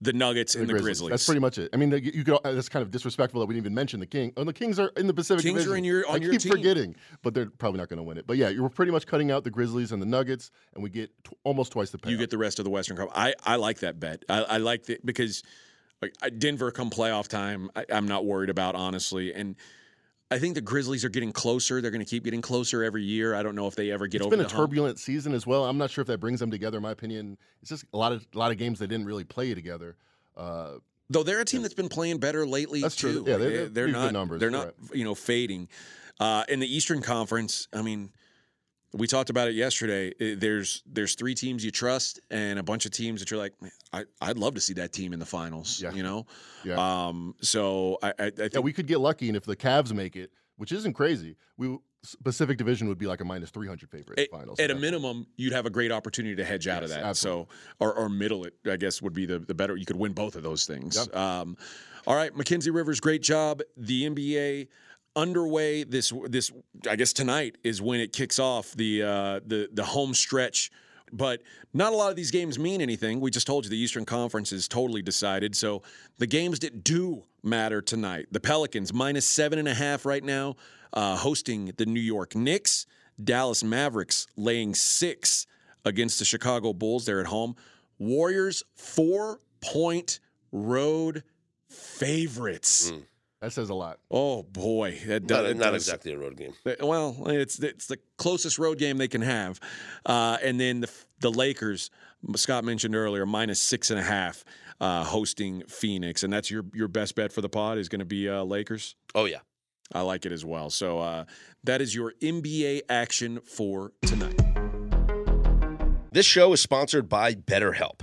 [SPEAKER 2] the Nuggets and the Grizzlies.
[SPEAKER 4] That's pretty much it. I mean, the- you could. That's kind of disrespectful that we didn't even mention the King. Oh, the Kings are in the Pacific
[SPEAKER 2] Kings are
[SPEAKER 4] Division.
[SPEAKER 2] in your- on
[SPEAKER 4] I
[SPEAKER 2] your
[SPEAKER 4] keep
[SPEAKER 2] team.
[SPEAKER 4] forgetting, but they're probably not going to win it. But yeah, you're pretty much cutting out the Grizzlies and the Nuggets, and we get t- almost twice the payout.
[SPEAKER 2] you get the rest of the Western Conference. I, I like that bet. I, I like that because like Denver come playoff time, I, I'm not worried about honestly. And I think the Grizzlies are getting closer. They're going to keep getting closer every year. I don't know if they ever get
[SPEAKER 4] It's
[SPEAKER 2] over It's
[SPEAKER 4] been a
[SPEAKER 2] hump.
[SPEAKER 4] turbulent season as well. I'm not sure if that brings them together. In my opinion, it's just a lot of a lot of games they didn't really play together. Uh,
[SPEAKER 2] Though they're a team that's been playing better lately
[SPEAKER 4] That's true. Yeah, they're-
[SPEAKER 2] they-
[SPEAKER 4] they're
[SPEAKER 2] they're not
[SPEAKER 4] numbers,
[SPEAKER 2] They're not
[SPEAKER 4] right.
[SPEAKER 2] you know fading. Uh, in the Eastern Conference, I mean, we talked about it yesterday. Uh, There's there's three teams you trust and a bunch of teams that you're like, "Man, I I'd love to see that team in the finals.
[SPEAKER 4] Yeah.
[SPEAKER 2] You know.
[SPEAKER 4] yeah,
[SPEAKER 2] Um. So I I, I think
[SPEAKER 4] yeah, we could get lucky, and if the Cavs make it, which isn't crazy, we Pacific Division would be like a minus 300 favorite in
[SPEAKER 2] at,
[SPEAKER 4] finals.
[SPEAKER 2] at a minimum, you'd have a great opportunity to hedge out of that.
[SPEAKER 4] absolutely.
[SPEAKER 2] So, or, or middle it, I guess, would be the, the better. You could win both of those things.
[SPEAKER 4] Yep.
[SPEAKER 2] Um, all right, Mackenzie Rivers, great job. The NBA underway this this I guess tonight is when it kicks off the uh, the the home stretch. But not a lot of these games mean anything. We just told you the Eastern Conference is totally decided. So the games that do matter tonight, the Pelicans minus seven and a half right now, uh, hosting the New York Knicks. Dallas Mavericks laying six against the Chicago Bulls. They're at home. Warriors four point road favorites.
[SPEAKER 4] That says a lot.
[SPEAKER 2] Oh boy, that
[SPEAKER 1] Not,
[SPEAKER 2] does,
[SPEAKER 1] not
[SPEAKER 2] does-
[SPEAKER 1] exactly a road game.
[SPEAKER 2] Well, it's it's the closest road game they can have, uh, and then the the Lakers. Scott mentioned earlier minus six and a half uh, hosting Phoenix, and that's your your best bet for the pod is going to be uh, Lakers.
[SPEAKER 1] Oh yeah.
[SPEAKER 2] I like it as well. So uh, that is your NBA action for tonight.
[SPEAKER 1] This show is sponsored by BetterHelp.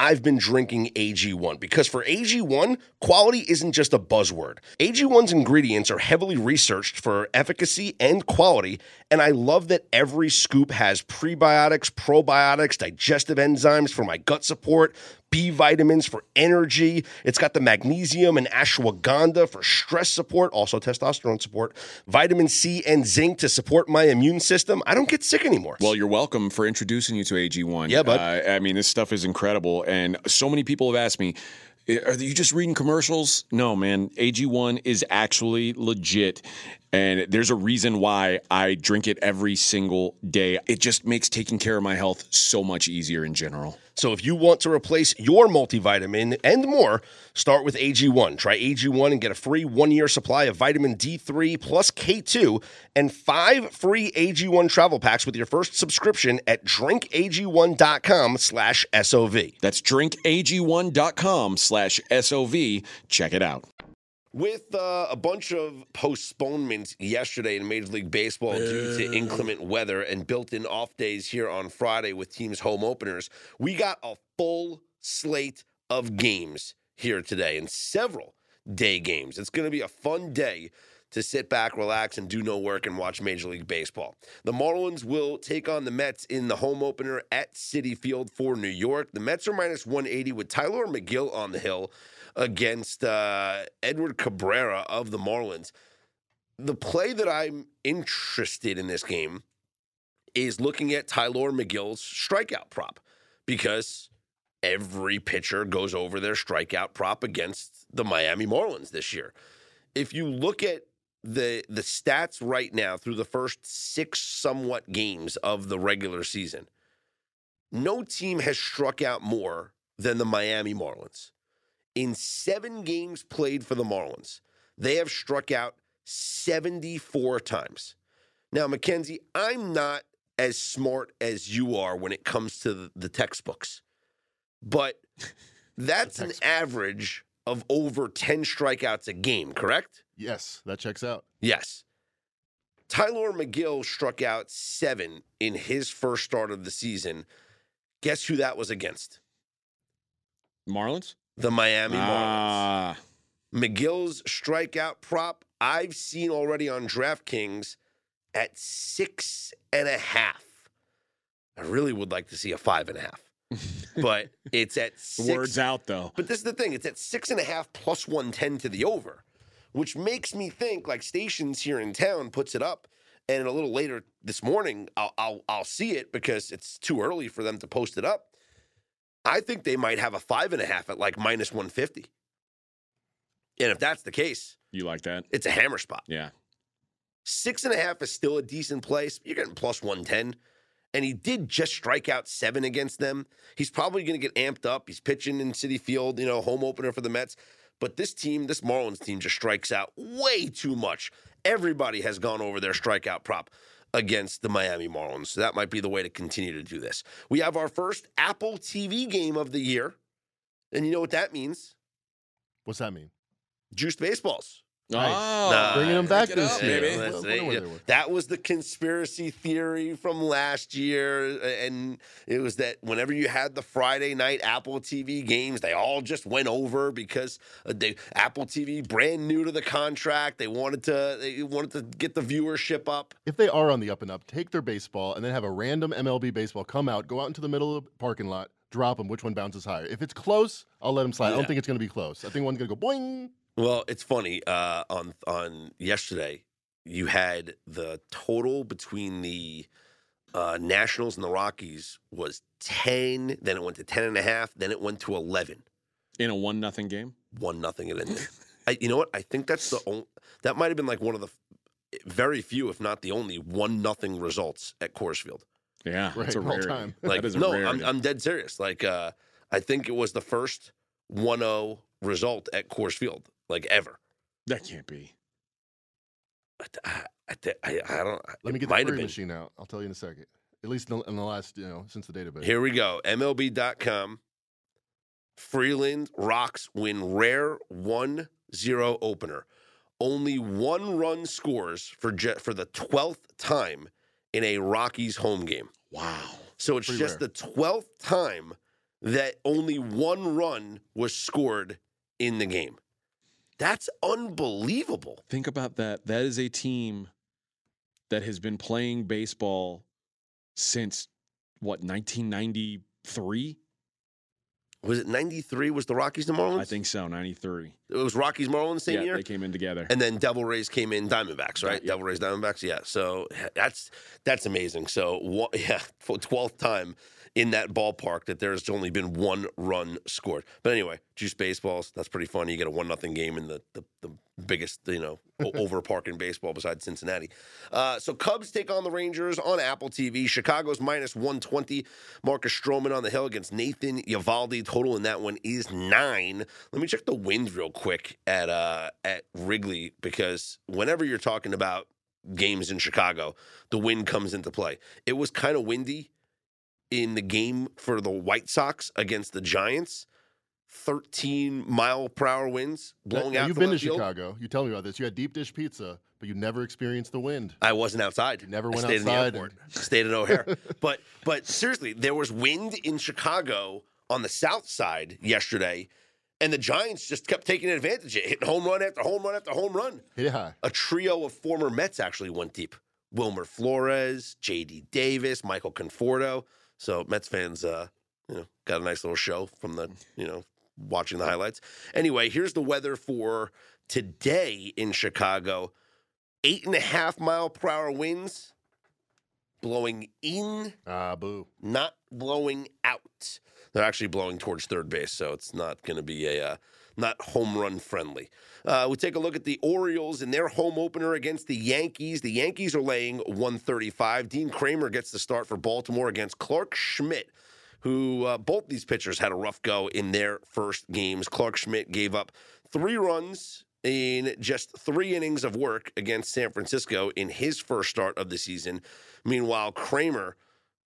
[SPEAKER 1] I've been drinking AG1 because for AG1, quality isn't just a buzzword. AG1's ingredients are heavily researched for efficacy and quality, and I love that every scoop has prebiotics, probiotics, digestive enzymes for my gut support, B vitamins for energy. It's got the magnesium and ashwagandha for stress support, also testosterone support, vitamin C and zinc to support my immune system. I don't get sick anymore.
[SPEAKER 2] Well, you're welcome for introducing you to AG1.
[SPEAKER 1] Yeah, bud.
[SPEAKER 2] Uh, I mean, this stuff is incredible. And so many people have asked me, are you just reading commercials? No, man. AG1 is actually legit. And there's a reason why I drink it every single day. It just makes taking care of my health so much easier in general.
[SPEAKER 1] So if you want to replace your multivitamin and more, start with AG1. Try AG1 and get a free one-year supply of vitamin D3 plus K2 and five free AG1 travel packs with your first subscription at drinkag1.com slash SOV.
[SPEAKER 2] That's drinkag1.com slash SOV. Check it out.
[SPEAKER 1] With uh, a bunch of postponements yesterday in Major League Baseball due to inclement weather and built in off days here on Friday with teams' home openers, we got a full slate of games here today and several day games. It's going to be a fun day to sit back, relax, and do no work and watch Major League Baseball. The Marlins will take on the Mets in the home opener at Citi Field for New York. The Mets are minus 180 with Tylor Megill on the hill against uh, Edward Cabrera of the Marlins. The play that I'm interested in this game is looking at Tylor Megill's strikeout prop because every pitcher goes over their strikeout prop against the Miami Marlins this year. If you look at the the stats right now through the first six somewhat games of the regular season, no team has struck out more than the Miami Marlins. In seven games played for the Marlins, they have struck out 74 times. Now, Mackenzie, I'm not as smart as you are when it comes to the, the textbooks, but that's an average of over 10 strikeouts a game, correct?
[SPEAKER 4] Yes, that checks out.
[SPEAKER 1] Yes. Tylor Megill struck out seven in his first start of the season. Guess who that was against?
[SPEAKER 2] Marlins?
[SPEAKER 1] The Miami Marlins.
[SPEAKER 2] Ah,
[SPEAKER 1] Megill's strikeout prop I've seen already on DraftKings at six and a half. I really would like to see a five and a half, but it's at six.
[SPEAKER 2] words out though.
[SPEAKER 1] But this is the thing: it's at six and a half plus one ten to the over, which makes me think like stations here in town puts it up, and a little later this morning I'll I'll, I'll see it because it's too early for them to post it up. I think they might have a five and a half at like minus one fifty, and if that's the case,
[SPEAKER 2] You like that?
[SPEAKER 1] it's a hammer spot.
[SPEAKER 2] Yeah.
[SPEAKER 1] Six and a half is still a decent place. You're getting plus 110. And he did just strike out seven against them. He's probably going to get amped up. He's pitching in Citi Field, you know, home opener for the Mets. But this team, this Marlins team, just strikes out way too much. Everybody has gone over their strikeout prop against the Miami Marlins. So that might be the way to continue to do this. We have our first Apple TV game of the year. And you know what that means?
[SPEAKER 4] What's that mean?
[SPEAKER 1] Juiced baseballs.
[SPEAKER 4] Nice.
[SPEAKER 2] Oh,
[SPEAKER 1] Nah,
[SPEAKER 4] Bringing them back this
[SPEAKER 2] up,
[SPEAKER 4] year.
[SPEAKER 2] baby.
[SPEAKER 4] Well,
[SPEAKER 1] Let's
[SPEAKER 4] I
[SPEAKER 1] see.
[SPEAKER 4] wonder where they were.
[SPEAKER 1] That was the conspiracy theory from last year. And it was that whenever you had the Friday night Apple TV games, they all just went over because uh, they, Apple TV, brand new to the contract, they wanted to they wanted to get the viewership up.
[SPEAKER 4] If they are on the up and up, take their baseball and then have a random MLB baseball come out, go out into the middle of the parking lot, drop them. Which one bounces higher? If it's close, I'll let them slide. I don't think it's going to be close. I think one's going to go boing.
[SPEAKER 1] Well, it's funny. Uh, on on yesterday, you had the total between the uh, Nationals and the Rockies was ten. Then it went to ten and a half. Then it went to eleven.
[SPEAKER 2] in a one nothing game.
[SPEAKER 1] One nothing. It ended. I, you know what? I think that's the only. That might have been like one of the very few, if not the only, one nothing results at Coors Field.
[SPEAKER 2] Yeah,
[SPEAKER 4] Right,
[SPEAKER 2] that's a
[SPEAKER 4] all
[SPEAKER 2] rarity.
[SPEAKER 4] time.
[SPEAKER 1] Like
[SPEAKER 2] that is a
[SPEAKER 1] no. I'm I'm dead serious. Like uh, I think it was the first 1-0 result at Coors Field, like ever.
[SPEAKER 2] that can't be.
[SPEAKER 1] I, I, I, I don't.
[SPEAKER 4] Let me get the
[SPEAKER 1] might have
[SPEAKER 4] Furry
[SPEAKER 1] been.
[SPEAKER 4] machine out. I'll tell you in a second. At least in the, in the last, you know, since the database.
[SPEAKER 1] Here we go. MLB.com. Freeland Rocks win rare 1 0 opener. Only one run scores for, je- for the 12th time in a Rockies home game.
[SPEAKER 2] Wow.
[SPEAKER 1] So it's
[SPEAKER 4] Pretty
[SPEAKER 1] just
[SPEAKER 4] rare.
[SPEAKER 1] the 12th time that only one run was scored in the game. That's unbelievable.
[SPEAKER 2] Think about that. That is a team that has been playing baseball since what 1993.
[SPEAKER 1] Was it 93? Was the Rockies the Marlins?
[SPEAKER 2] I think so. 93.
[SPEAKER 1] it was Rockies Marlins the same
[SPEAKER 2] yeah,
[SPEAKER 1] year.
[SPEAKER 2] they came in together.
[SPEAKER 1] And then Devil Rays came in Diamondbacks, right?
[SPEAKER 2] Yeah.
[SPEAKER 1] Devil Rays Diamondbacks, yeah. So that's that's amazing. So yeah, twelfth time in that ballpark that there's only been one run scored. But anyway, juice baseballs. That's pretty funny. You get a one nothing game in the, the the biggest you know over park in baseball besides Cincinnati. Uh, so Cubs take on the Rangers on Apple TV. Chicago's minus one twenty. Marcus Stroman on the hill against Nathan Eovaldi. Total in that one is nine. Let me check the wind real quick at uh at Wrigley because whenever you're talking about games in Chicago, the wind comes into play. It was kind of windy in the game for the White Sox against the Giants. 13 mile per hour winds blowing
[SPEAKER 4] Now,
[SPEAKER 1] out.
[SPEAKER 4] You've been to
[SPEAKER 1] field.
[SPEAKER 4] Chicago. You tell me about this. You had deep dish pizza, but you never experienced the wind.
[SPEAKER 1] I wasn't outside.
[SPEAKER 4] You never
[SPEAKER 1] I
[SPEAKER 4] went
[SPEAKER 1] stayed
[SPEAKER 4] outside
[SPEAKER 1] in the airport. stayed at O'Hare. but but seriously, there was wind in Chicago on the south side yesterday, and the Giants just kept taking advantage. of It hitting home run after home run after home run.
[SPEAKER 4] Yeah.
[SPEAKER 1] A trio of former Mets actually went deep. Wilmer Flores, J.D. Davis, Michael Conforto. So Mets fans, uh, you know, got a nice little show from the, you know, watching the highlights. Anyway, here's the weather for today in Chicago. Eight and a half mile per hour winds blowing in,
[SPEAKER 4] Ah, boo.
[SPEAKER 1] not blowing out. They're actually blowing towards third base, so it's not going to be a uh, not home run friendly. Uh, we take a look at the Orioles in their home opener against the Yankees. The Yankees are laying 135. Dean Kramer gets the start for Baltimore against Clarke Schmidt, who uh, both these pitchers had a rough go in their first games. Clarke Schmidt gave up three runs in just three innings of work against San Francisco in his first start of the season. Meanwhile, Kramer,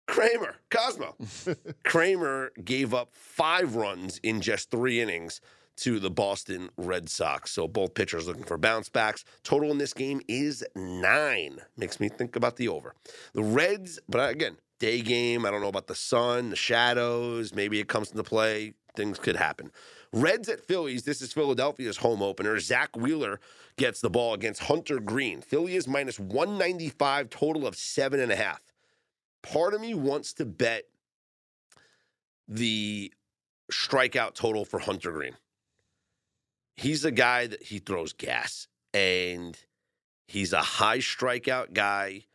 [SPEAKER 1] Kramer, Cosmo, Kramer gave up five runs in just three innings to the Boston Red Sox. So both pitchers looking for bounce backs. Total in this game is nine. Makes me think about the over. The Reds, but again, day game. I don't know about the sun, the shadows. Maybe it comes into play. Things could happen. Reds at Phillies. This is Philadelphia's home opener. Zack Wheeler gets the ball against Hunter Greene. Philly is minus 195, total of seven and a half. Part of me wants to bet the strikeout total for Hunter Greene. He's a guy that he throws gas and he's a high strikeout guy.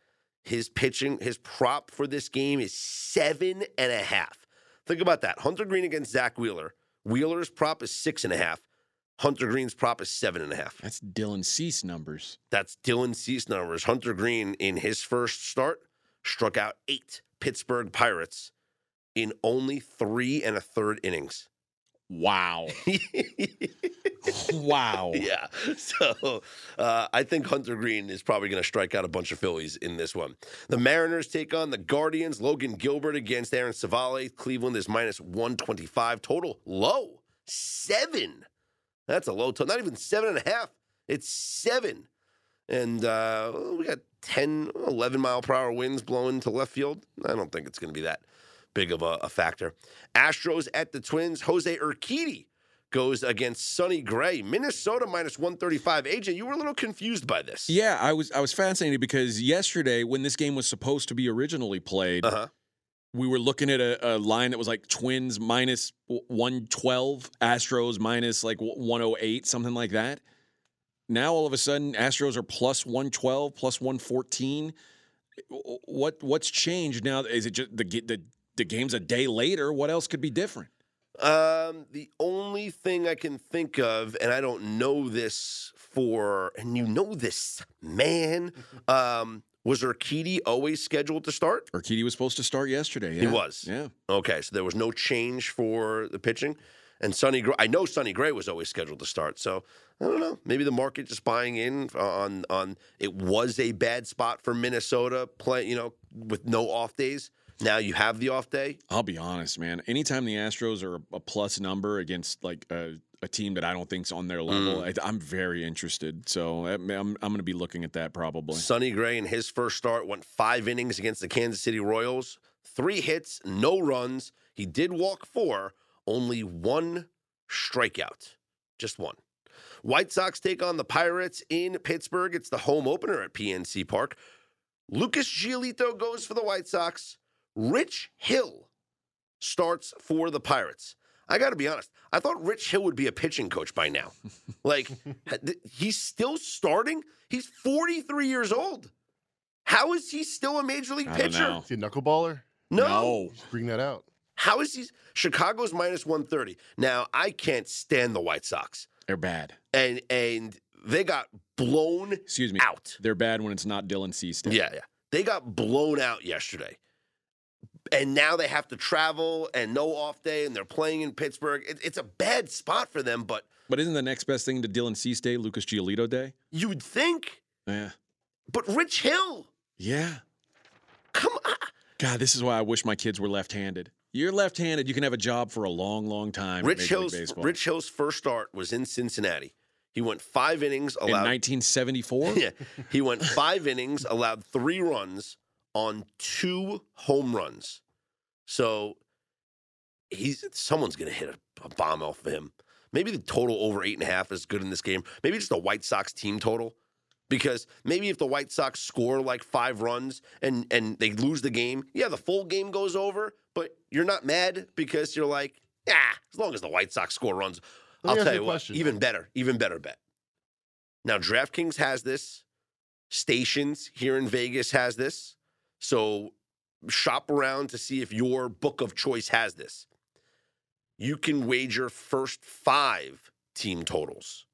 [SPEAKER 1] His pitching, his prop for this game is seven and a half. Think about that. Hunter Greene against Zack Wheeler. Wheeler's prop is six and a half. Hunter Greene's prop is seven and a half.
[SPEAKER 2] That's Dylan Cease numbers.
[SPEAKER 1] That's Dylan Cease numbers. Hunter Greene in his first start struck out eight Pittsburgh Pirates in only three and a third innings.
[SPEAKER 2] Wow. wow.
[SPEAKER 1] Yeah. So uh, I think Hunter Greene is probably going to strike out a bunch of Phillies in this one. The Mariners take on the Guardians. Logan Gilbert against Aaron Civale. Cleveland is minus 125. Total low. Seven. That's a low total. Not even seven and a half. It's seven. And uh, we got 10, 11 mile per hour winds blowing to left field. I don't think it's going to be that big of a, a factor. Astros at the Twins. Jose Urquidy goes against Sonny Gray. Minnesota minus 135. AJ, you were a little confused by this.
[SPEAKER 2] Yeah, I was I was fascinated because yesterday when this game was supposed to be originally played,
[SPEAKER 1] Uh-huh.
[SPEAKER 2] we were looking at a, a line that was like Twins minus 112, Astros minus like 108, something like that. Now all of a sudden Astros are plus 112, plus 114. What what's changed now? Is it just the the the game's a day later? What else could be different?
[SPEAKER 1] Um, the only thing I can think of, and I don't know this for, and you know this, man, um, was Urquidy always scheduled to start?
[SPEAKER 2] Urquidy was supposed to start yesterday.
[SPEAKER 1] He was.
[SPEAKER 2] Yeah.
[SPEAKER 1] Okay, so there was no change for the pitching. And Sonny, Gray, I know Sonny Gray was always scheduled to start. So I don't know. Maybe the market just buying in on on it was a bad spot for Minnesota play. You know, with no off days. Now you have the off day.
[SPEAKER 2] I'll be honest, man. Anytime the Astros are a plus number against like a, a team that I don't think's on their level, mm. I, I'm very interested. So I'm I'm going to be looking at that probably.
[SPEAKER 1] Sonny Gray in his first start went five innings against the Kansas City Royals, three hits, no runs. He did walk four, only one strikeout, just one. White Sox take on the Pirates in Pittsburgh. It's the home opener at PNC Park. Lucas Giolito goes for the White Sox. Rich Hill starts for the Pirates. I got to be honest. I thought Rich Hill would be a pitching coach by now. like he's still starting. He's 43 years old. How is he still a major league
[SPEAKER 2] I
[SPEAKER 1] pitcher?
[SPEAKER 2] know.
[SPEAKER 4] Is he a knuckleballer?
[SPEAKER 1] No.
[SPEAKER 4] Just bring that out.
[SPEAKER 1] How is he? Chicago's minus 130. Now, I can't stand the White Sox.
[SPEAKER 2] They're bad.
[SPEAKER 1] And and they got blown
[SPEAKER 2] Excuse me.
[SPEAKER 1] out.
[SPEAKER 2] They're bad when it's not Dylan Cease.
[SPEAKER 1] Yeah, yeah. They got blown out yesterday. And now they have to travel and no off day, and they're playing in Pittsburgh. It, it's a bad spot for them, but
[SPEAKER 2] But isn't the next best thing to Dylan Cease Day Lucas Giolito Day?
[SPEAKER 1] you would think.
[SPEAKER 2] Yeah.
[SPEAKER 1] But Rich Hill,
[SPEAKER 2] Yeah.
[SPEAKER 1] come on.
[SPEAKER 2] God, this is why I wish my kids were left-handed. You're left-handed, you can have a job for a long, long time.
[SPEAKER 1] Rich Hill's Rich Hill's first start was in Cincinnati. He went five innings,
[SPEAKER 2] in 1974.
[SPEAKER 1] yeah, he went five innings, allowed three runs on two home runs. So he's someone's gonna hit a, a bomb off of him. Maybe the total over eight and a half is good in this game. Maybe just the White Sox team total. Because maybe if the White Sox score like five runs and and they lose the game, yeah, the full game goes over, but you're not mad because you're like, yeah, as long as the White Sox score runs. I'll tell
[SPEAKER 4] you
[SPEAKER 1] you what,
[SPEAKER 4] question.
[SPEAKER 1] even better, even better bet. Now, DraftKings has this. Stations here in Vegas has this. So shop around to see if your book of choice has this. You can wager first five team totals.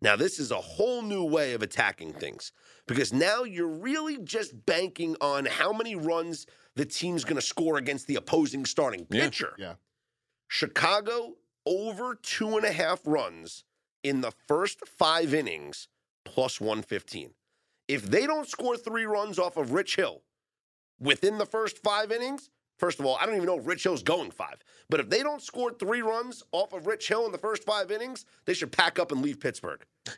[SPEAKER 1] Now, this is a whole new way of attacking things because now you're really just banking on how many runs the team's going to score against the opposing starting
[SPEAKER 2] Yeah.
[SPEAKER 1] pitcher.
[SPEAKER 4] Yeah.
[SPEAKER 1] Chicago over two and a half runs in the first five innings plus 115. If they don't score three runs off of Rich Hill within the first five innings, first of all, I don't even know if Rich Hill's going five. But if they don't score three runs off of Rich Hill in the first five innings, they should pack up and leave Pittsburgh.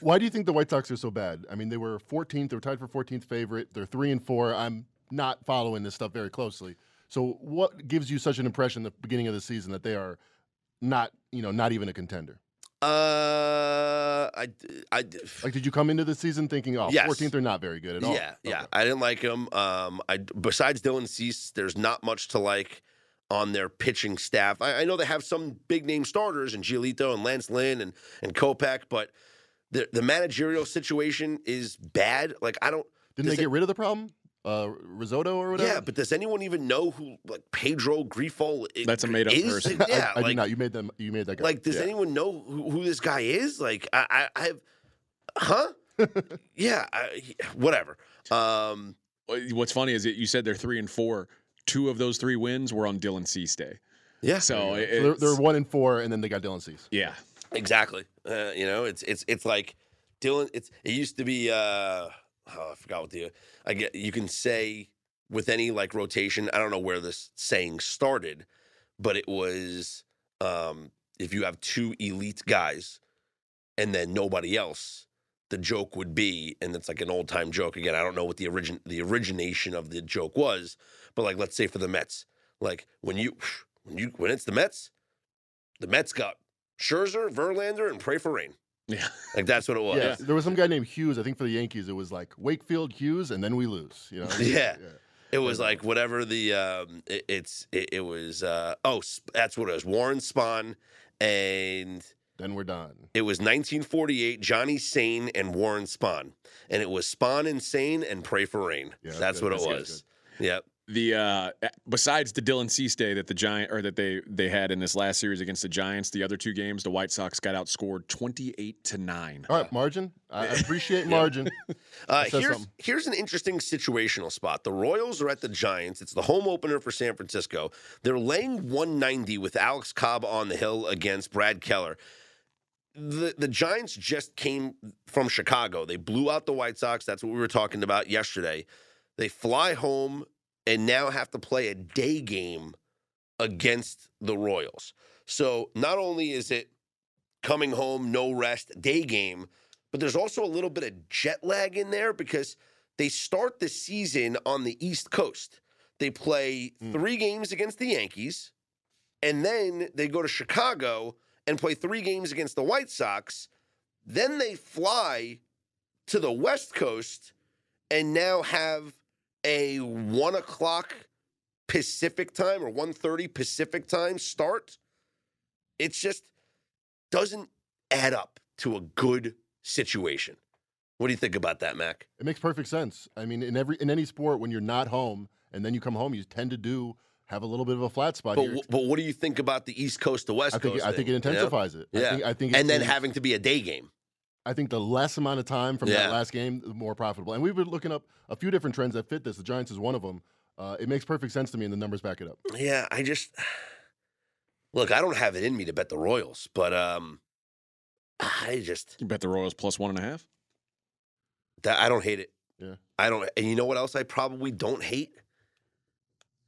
[SPEAKER 4] Why do you think the White Sox are so bad? I mean, they were 14th. They were tied for 14th favorite. They're three and four. I'm not following this stuff very closely. So, what gives you such an impression at the beginning of the season that they are not, you know, not even a contender?
[SPEAKER 1] Uh, I, I,
[SPEAKER 4] Like, did you come into the season thinking, oh,
[SPEAKER 1] Yes.
[SPEAKER 4] 14th they're not very good at all?
[SPEAKER 1] Yeah, yeah. I didn't like them. Um, I besides Dylan Cease, there's not much to like on their pitching staff. I, I know they have some big name starters and Giolito and Lance Lynn and and Kopech, but the the managerial situation is bad. Like I don't.
[SPEAKER 4] Didn't they
[SPEAKER 1] it-
[SPEAKER 4] get rid of the problem? Uh, risotto or whatever?
[SPEAKER 1] Yeah, but does anyone even know who like Pedro Grifol i-
[SPEAKER 2] That's a made-up
[SPEAKER 1] is?
[SPEAKER 2] person.
[SPEAKER 1] Yeah,
[SPEAKER 4] I, I
[SPEAKER 1] like,
[SPEAKER 4] did not. You made them. You made that guy.
[SPEAKER 1] like does
[SPEAKER 4] Yeah.
[SPEAKER 1] anyone know who, who this guy is? Like I, I, I have, huh? yeah, I, whatever. Um,
[SPEAKER 2] What's funny is that you said they're three and four. Two of those three wins were on Dylan Cease Day.
[SPEAKER 1] yeah.
[SPEAKER 2] So,
[SPEAKER 4] So
[SPEAKER 2] it-
[SPEAKER 4] they're, they're one and four, and then they got Dylan Cease.
[SPEAKER 2] yeah,
[SPEAKER 1] Exactly. Uh, you know, it's it's it's like Dylan. It's it used to be. Uh, oh, I forgot what the. I get. You can say with any like rotation. I don't know where this saying started, but it was um, if you have two elite guys and then nobody else. The joke would be, and it's like an old time joke. Again, I don't know what the origin the origination of the joke was, but like let's say for the Mets, like when you when you when it's the Mets, the Mets got Scherzer, Verlander, and pray for rain.
[SPEAKER 2] Yeah.
[SPEAKER 1] Like that's what it was.
[SPEAKER 4] Yeah, there was some guy named Hughes. I think for the Yankees, it was like Wakefield Hughes, and then we lose. You know.
[SPEAKER 1] Yeah. It was like whatever the um, it, it's it, it was uh, oh that's what it was Warren Spahn and
[SPEAKER 4] Then we're done.
[SPEAKER 1] it was 1948 Johnny Sain and Warren Spahn and it was Spahn and Sain and pray for rain.
[SPEAKER 4] Yeah, that's
[SPEAKER 1] that's
[SPEAKER 4] good.
[SPEAKER 1] what it
[SPEAKER 4] That's good,
[SPEAKER 1] was. Yep.
[SPEAKER 2] The uh, besides the Dylan Cease day that the Giant or that they they had in this last series against the Giants, the other two games, the White Sox got outscored twenty eight to nine.
[SPEAKER 4] All right, margin. I I appreciate margin.
[SPEAKER 1] Uh, here's
[SPEAKER 4] something.
[SPEAKER 1] here's an interesting situational spot. The Royals are at the Giants. It's the home opener for San Francisco. They're laying 190 with Alex Cobb on the hill against Brad Keller. The the Giants just came from Chicago. They blew out the White Sox. That's what we were talking about yesterday. They fly home and now have to play a day game against the Royals. So not only is it coming home, no rest, day game, but there's also a little bit of jet lag in there because they start the season on the East Coast. They play
[SPEAKER 4] Mm.
[SPEAKER 1] three games against the Yankees, and then they go to Chicago and play three games against the White Sox. Then they fly to the West Coast and now have a one o'clock Pacific time or 1.30 Pacific time start. it just doesn't add up to a good situation. What do you think about that, Mac?
[SPEAKER 4] It makes perfect sense. I mean, in every in any sport, when you're not home and then you come home, you tend to do have a little bit of a flat spot.
[SPEAKER 1] But,
[SPEAKER 4] here.
[SPEAKER 1] w- but what do you think about the East Coast to West
[SPEAKER 4] I think
[SPEAKER 1] Coast?
[SPEAKER 4] I think it
[SPEAKER 1] thing, you know?
[SPEAKER 4] intensifies it.
[SPEAKER 1] Yeah.
[SPEAKER 4] I think, I think
[SPEAKER 1] And then having to be a day game.
[SPEAKER 4] I think the less amount of time from
[SPEAKER 1] Yeah.
[SPEAKER 4] that last game, the more profitable. And we've been looking up a few different trends that fit this. The Giants is one of them. Uh, it makes perfect sense to me, and the numbers back it up.
[SPEAKER 1] Yeah, I just look. I don't have it in me to bet the Royals, but um, I just
[SPEAKER 2] You bet the Royals plus one and a half.
[SPEAKER 1] that I don't hate it.
[SPEAKER 4] Yeah.
[SPEAKER 1] I don't. And you know what else? I probably don't hate.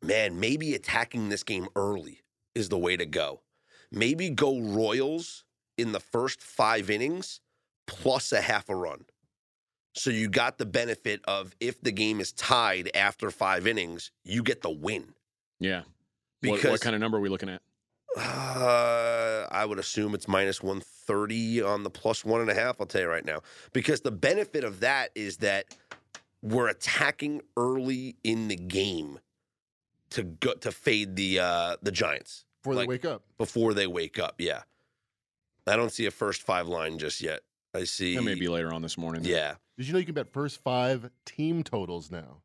[SPEAKER 1] Man, maybe attacking this game early is the way to go. Maybe go Royals in the first five innings plus a half a run. So you got the benefit of if the game is tied after five innings, you get the win.
[SPEAKER 2] Yeah. What, what kind of number are we looking at?
[SPEAKER 1] Uh, I would assume it's minus 130 on the plus one and a half. I'll tell you right now. Because the benefit of that is that we're attacking early in the game to go to fade the uh the Giants
[SPEAKER 4] Before
[SPEAKER 1] Like-
[SPEAKER 4] they wake up.
[SPEAKER 1] before they wake up. Yeah. I don't see a first five line just yet. I see
[SPEAKER 2] That may be later on this morning.
[SPEAKER 1] Yeah.
[SPEAKER 4] Did you know you can bet first five team totals now?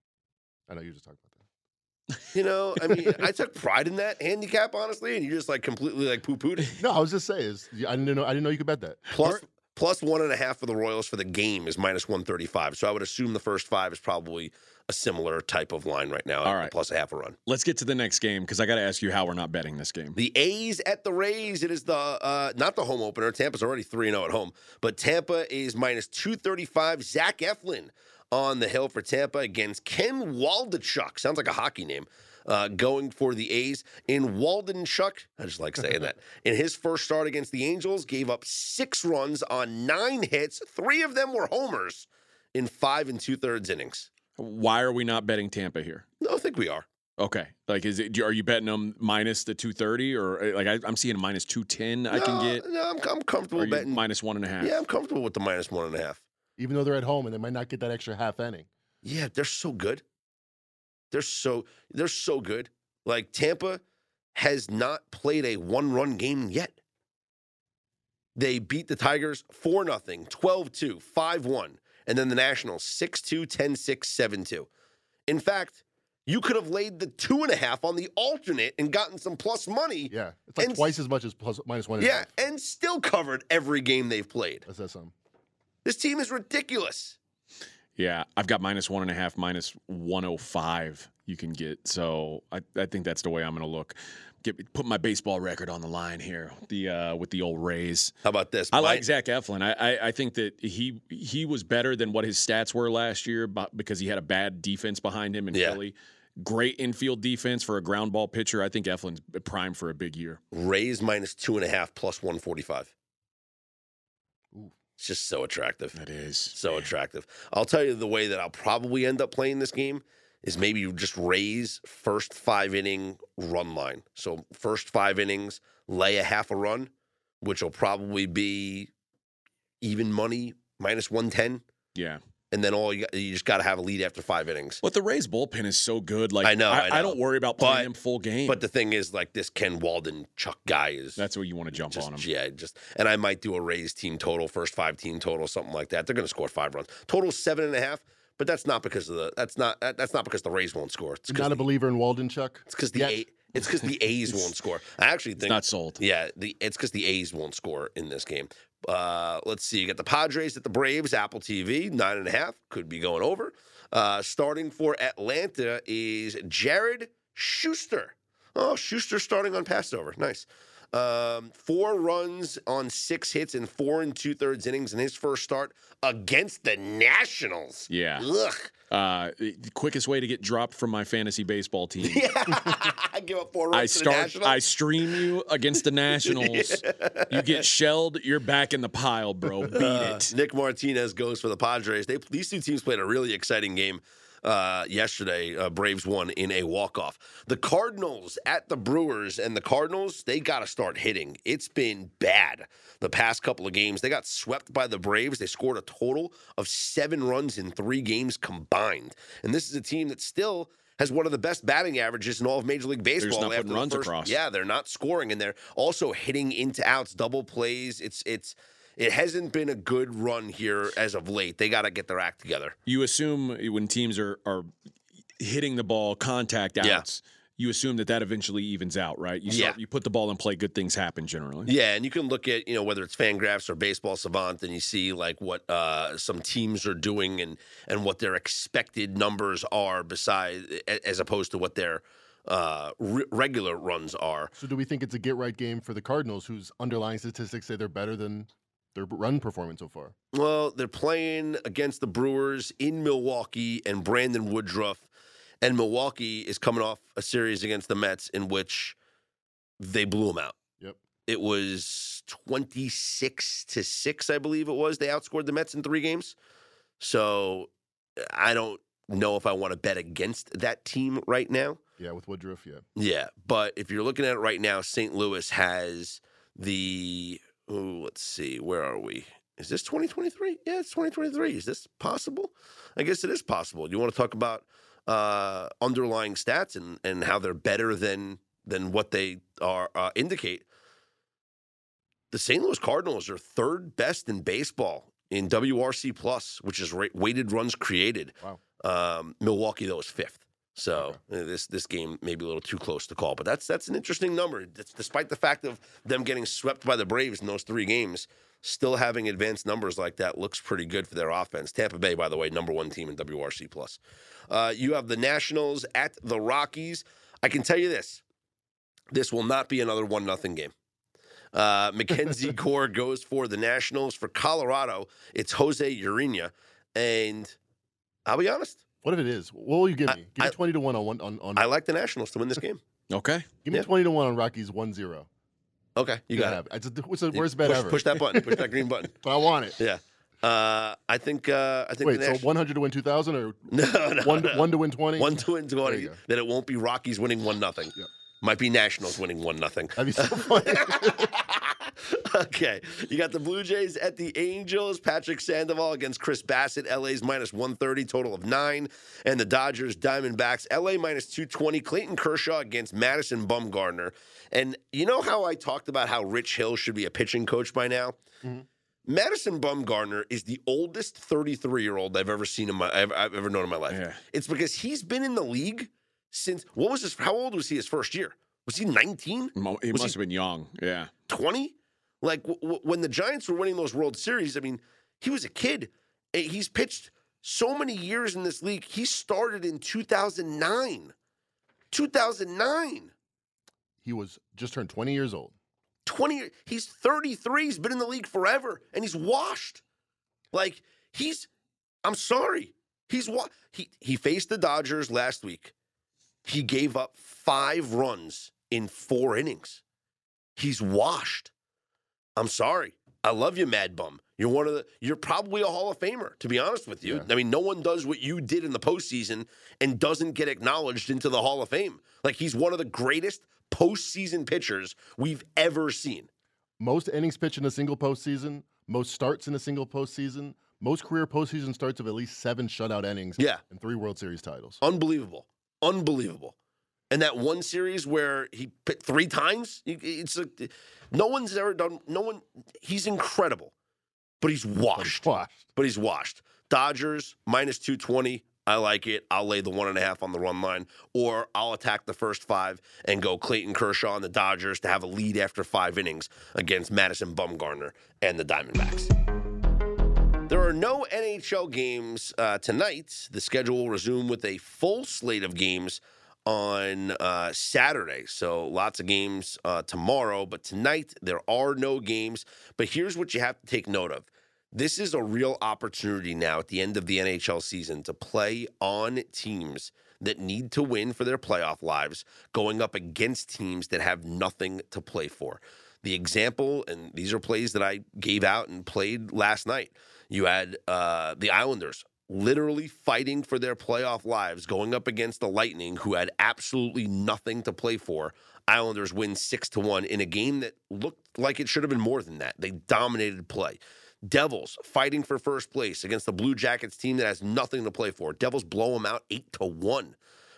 [SPEAKER 4] I know you just talked about that.
[SPEAKER 1] You know, I mean, I took pride in that handicap, honestly, and you just like completely like poo pooed it.
[SPEAKER 4] No, I was just saying. Is, I didn't know. I didn't know you could bet that.
[SPEAKER 1] Plus, plus one and a half for the Royals for the game is minus 135. So I would assume the first five is probably a similar type of line right now.
[SPEAKER 2] All right.
[SPEAKER 1] Plus a half a run.
[SPEAKER 2] Let's get to the next game because I got to ask you how we're not betting this game.
[SPEAKER 1] The A's at the Rays. It is the uh, not the home opener. Tampa's already 3 0 at home, but Tampa is minus 235. Zach Eflin on the hill for Tampa against Ken Waldichuk. Sounds like a hockey name. Uh, going for the A's in Waldenchuk. I just like saying that. In his first start against the Angels, gave up six runs on nine hits. Three of them were homers in five and two thirds innings.
[SPEAKER 2] Why are we not betting Tampa here?
[SPEAKER 1] No, I think we are.
[SPEAKER 2] Okay, like is it? Are you betting them minus the two thirty or uh, like I, I'm seeing a minus two ten? I can get.
[SPEAKER 1] No, I'm, I'm comfortable
[SPEAKER 2] Or you
[SPEAKER 1] betting.
[SPEAKER 2] minus one and a half.
[SPEAKER 1] yeah, I'm comfortable with the minus one and a half.
[SPEAKER 4] Even though they're at home and they might not get that extra half inning.
[SPEAKER 1] Yeah, they're so good. They're so they're so good. Like Tampa has not played a one-run game yet. They beat the Tigers 4 0, 12 2, 5 1, and then the Nationals 6 2, 10 6, 7 2. In fact, you could have laid the two and a half on the alternate and gotten some plus money.
[SPEAKER 4] Yeah, it's like
[SPEAKER 1] And-
[SPEAKER 4] twice as much as plus minus one. and
[SPEAKER 1] Yeah,
[SPEAKER 4] half.
[SPEAKER 1] and still covered every game they've played.
[SPEAKER 4] that says something.
[SPEAKER 1] This team is ridiculous.
[SPEAKER 2] Yeah, I've got minus one and a half, minus 105 you can get. So I, I think that's the way I'm going to look. get put my baseball record on the line here. The uh, with the old Rays.
[SPEAKER 1] How about this?
[SPEAKER 2] I like Zach Eflin. I, I I think that he he was better than what his stats were last year, but because he had a bad defense behind him in
[SPEAKER 1] Yeah.
[SPEAKER 2] Philly. Great infield defense for a ground ball pitcher. I think Eflin's prime for a big year.
[SPEAKER 1] Rays minus two and a half plus 145.
[SPEAKER 4] Ooh.
[SPEAKER 1] It's just so attractive.
[SPEAKER 2] It is.
[SPEAKER 1] So attractive. I'll tell you the way that I'll probably end up playing this game is maybe you just raise first five inning run line. So first five innings, lay a half a run, which will probably be even money minus 110.
[SPEAKER 2] Yeah.
[SPEAKER 1] And then all you, you just got to have a lead after five innings.
[SPEAKER 2] But the Rays bullpen is so good. Like
[SPEAKER 1] I know, I
[SPEAKER 2] I,
[SPEAKER 1] know.
[SPEAKER 2] don't worry about playing
[SPEAKER 1] But-
[SPEAKER 2] him full game.
[SPEAKER 1] But the thing is, like this Ken Walden Chuck guy is
[SPEAKER 2] that's where you want to jump
[SPEAKER 1] just
[SPEAKER 2] on him.
[SPEAKER 1] yeah, just and I might do a Rays team total, first five team total, something like that. They're going to score five runs. Total seven and a half, but that's not because of the that's not that, that's not because the Rays won't score. It's
[SPEAKER 4] You're not a
[SPEAKER 1] the,
[SPEAKER 4] believer in Walden, Chuck?
[SPEAKER 1] it's because the
[SPEAKER 4] Yet?
[SPEAKER 1] A, it's because the A's won't score. I actually think
[SPEAKER 2] Not sold.
[SPEAKER 1] yeah, the it's because the A's won't score in this game. Uh, let's see. You got the Padres at the Braves. Apple TV nine and a half could be going over. Uh, starting for Atlanta is Jared Shuster. Oh, Shuster starting on Passover. Nice. Um, four runs on six hits in four and two thirds innings in his first start against the Nationals.
[SPEAKER 2] Yeah.
[SPEAKER 1] Ugh.
[SPEAKER 2] Uh, the quickest way to get dropped from my fantasy baseball team.
[SPEAKER 1] Yeah. I give up four runs
[SPEAKER 2] I
[SPEAKER 1] to the
[SPEAKER 2] start.
[SPEAKER 1] Nationals.
[SPEAKER 2] I stream you against the Nationals. You get shelled. You're back in the pile, bro. Beat
[SPEAKER 1] Uh,
[SPEAKER 2] it.
[SPEAKER 1] Nick Martinez goes for the Padres. They these two teams played a really exciting game uh, yesterday. Uh, Braves won in a walk off. The Cardinals at the Brewers, and the Cardinals they got to start hitting. It's been bad the past couple of games. They got swept by the Braves. They scored a total of seven runs in three games combined, and this is a team that still. Has one of the best batting averages in all of Major League Baseball.
[SPEAKER 2] not
[SPEAKER 1] after
[SPEAKER 2] putting runs
[SPEAKER 1] first-
[SPEAKER 2] across.
[SPEAKER 1] Yeah, they're not scoring, and they're also hitting into outs, double plays. It's it's it hasn't been a good run here as of late. They got to get their act together.
[SPEAKER 2] You assume when teams are are hitting the ball contact
[SPEAKER 1] Yeah.
[SPEAKER 2] outs, you assume that that eventually evens out, right? You start,
[SPEAKER 1] Yeah.
[SPEAKER 2] you put the ball in play, good things happen generally.
[SPEAKER 1] Yeah, and you can look at you know whether it's Fangraphs or Baseball Savant, and you see like what uh, some teams are doing and and what their expected numbers are, beside as opposed to what their uh, re- regular runs are.
[SPEAKER 4] So do we think it's a get right game for the Cardinals, whose underlying statistics say they're better than their run performance so far?
[SPEAKER 1] Well, they're playing against the Brewers in Milwaukee and Brandon Woodruff. And Milwaukee is coming off a series against the Mets in which they blew them out.
[SPEAKER 4] Yep.
[SPEAKER 1] It was 26 to 6, I believe it was. They outscored the Mets in three games. So I don't know if I want to bet against that team right now.
[SPEAKER 4] Yeah, with Woodruff, yeah.
[SPEAKER 1] Yeah, but if you're looking at it right now, St. Louis has the. Oh, let's see, where are we? Is this 2023? Yeah, it's 2023. Is this possible? I guess it is possible. You want to talk about uh, underlying stats and and how they're better than than what they are uh, indicate. The St. Louis Cardinals are third best in baseball in WRC plus, which is ra- weighted runs created.
[SPEAKER 4] Wow.
[SPEAKER 1] Um, Milwaukee though is fifth. So uh, this this game may be a little too close to call, but that's that's an interesting number. That's, despite the fact of them getting swept by the Braves in those three games, still having advanced numbers like that looks pretty good for their offense. Tampa Bay, by the way, number one team in WRC plus. Uh, you have the Nationals at the Rockies. I can tell you this: this will not be another one nothing game. Uh, Mackenzie Gore goes for the Nationals. For Colorado, it's Jose Urena, and I'll be honest.
[SPEAKER 4] What if it is? What will you give
[SPEAKER 1] I-
[SPEAKER 4] me? Give me 20 to 1 on one on, on
[SPEAKER 1] I like the Nationals to win this game.
[SPEAKER 2] Okay.
[SPEAKER 4] give me
[SPEAKER 1] yeah.
[SPEAKER 4] 20 to 1 on Rockies 1-0.
[SPEAKER 1] Okay, you got it.
[SPEAKER 4] It's, a, it's the worst bet
[SPEAKER 1] push,
[SPEAKER 4] ever.
[SPEAKER 1] Push that button. Push that green button.
[SPEAKER 4] But I want it.
[SPEAKER 1] Yeah. Uh, I think. Uh, I think.
[SPEAKER 4] Wait,
[SPEAKER 1] the
[SPEAKER 4] so 100 to win 2000 or
[SPEAKER 1] no, no,
[SPEAKER 4] one,
[SPEAKER 1] no.
[SPEAKER 4] one to win 20?
[SPEAKER 1] one to win
[SPEAKER 4] There
[SPEAKER 1] twenty.
[SPEAKER 4] you go.
[SPEAKER 1] That it won't be Rockies winning one nothing.
[SPEAKER 4] Yep.
[SPEAKER 1] Might be Nationals winning one nothing.
[SPEAKER 4] That'd be so funny.
[SPEAKER 1] okay, you got the Blue Jays at the Angels. Patrick Sandoval against Chris Bassitt. LA's minus one thirty, total of nine, and the Dodgers Diamondbacks. LA minus two twenty. Clayton Kershaw against Madison Bumgarner. And you know how I talked about how Rich Hill should be a pitching coach by now.
[SPEAKER 4] Mhm.
[SPEAKER 1] Madison Bumgarner is the oldest 33 year old I've ever seen in my I've, I've ever known in my life.
[SPEAKER 2] Yeah.
[SPEAKER 1] It's because he's been in the league since what was his? How old was he his first year? Was he 19?
[SPEAKER 2] He
[SPEAKER 1] Was
[SPEAKER 2] must
[SPEAKER 1] he-
[SPEAKER 2] have been young. Yeah.
[SPEAKER 1] 20? Like w- w- when the Giants were winning those World Series, I mean, he was a kid. He's pitched so many years in this league. He started in 2009. 2009.
[SPEAKER 4] he was just turned 20 years old.
[SPEAKER 1] 20 he's 33 he's been in the league forever and he's washed like he's i'm sorry he's what he he faced the dodgers last week he gave up five runs in four innings he's washed i'm sorry i love you mad bum you're one of the you're probably a hall of famer to be honest with you
[SPEAKER 4] Yeah.
[SPEAKER 1] i mean no one does what you did in the postseason and doesn't get acknowledged into the hall of fame like he's one of the greatest postseason pitchers we've ever seen
[SPEAKER 4] Most innings pitched in a single postseason, most starts in a single postseason, most career postseason starts of at least seven shutout innings,
[SPEAKER 1] Yeah.
[SPEAKER 4] and three World Series titles.
[SPEAKER 1] Unbelievable. Unbelievable. And that one series where he pit three times, it's a, no one's ever done, no one, he's incredible, but he's washed.
[SPEAKER 4] Washed.
[SPEAKER 1] But he's washed. Dodgers minus 220. I like it. I'll lay the one and a half on the run line, or I'll attack the first five and go Clayton Kershaw and the Dodgers to have a lead after five innings against Madison Bumgarner and the Diamondbacks. There are no NHL games uh, tonight. The schedule will resume with a full slate of games on uh, Saturday. So lots of games uh, tomorrow, but tonight there are no games. But here's what you have to take note of. This is a real opportunity now at the end of the NHL season to play on teams that need to win for their playoff lives, going up against teams that have nothing to play for. The example, and these are plays that I gave out and played last night. You had uh, the Islanders literally fighting for their playoff lives, going up against the Lightning, who had absolutely nothing to play for. Islanders win six to one in a game that looked like it should have been more than that. They dominated play. Devils fighting for first place against the Blue Jackets team that has nothing to play for. Devils blow them out eight to one.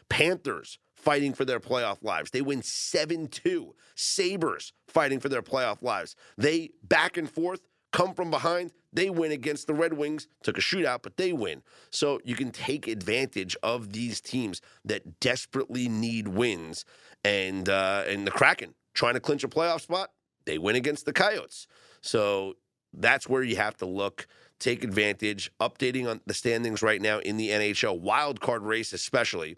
[SPEAKER 1] Panthers fighting for their playoff lives. They win 7 2. Sabres fighting for their playoff lives. They back and forth, come from behind. They win against the Red Wings. Took a shootout, but they win. So you can take advantage of these teams that desperately need wins. And uh, and the Kraken trying to clinch a playoff spot, they win against the Coyotes. So that's where you have to look, take advantage. Updating on the standings right now in the NHL wild card race, especially.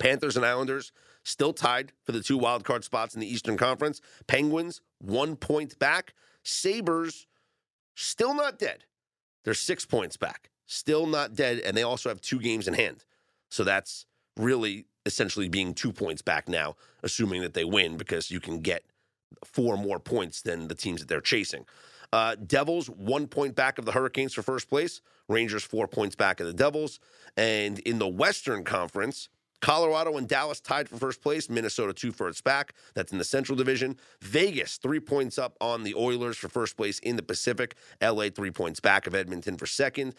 [SPEAKER 1] Panthers and Islanders still tied for the two wild card spots in the Eastern Conference. Penguins one point back. Sabres still not dead. They're six points back. Still not dead, and they also have two games in hand. So that's really essentially being two points back now, assuming that they win because you can get four more points than the teams that they're chasing. Uh, Devils one point back of the Hurricanes for first place. Rangers four points back of the Devils. And in the Western Conference, Colorado and Dallas tied for first place. Minnesota two for its back. That's in the Central Division. Vegas three points up on the Oilers for first place in the Pacific. LA three points back of Edmonton for second.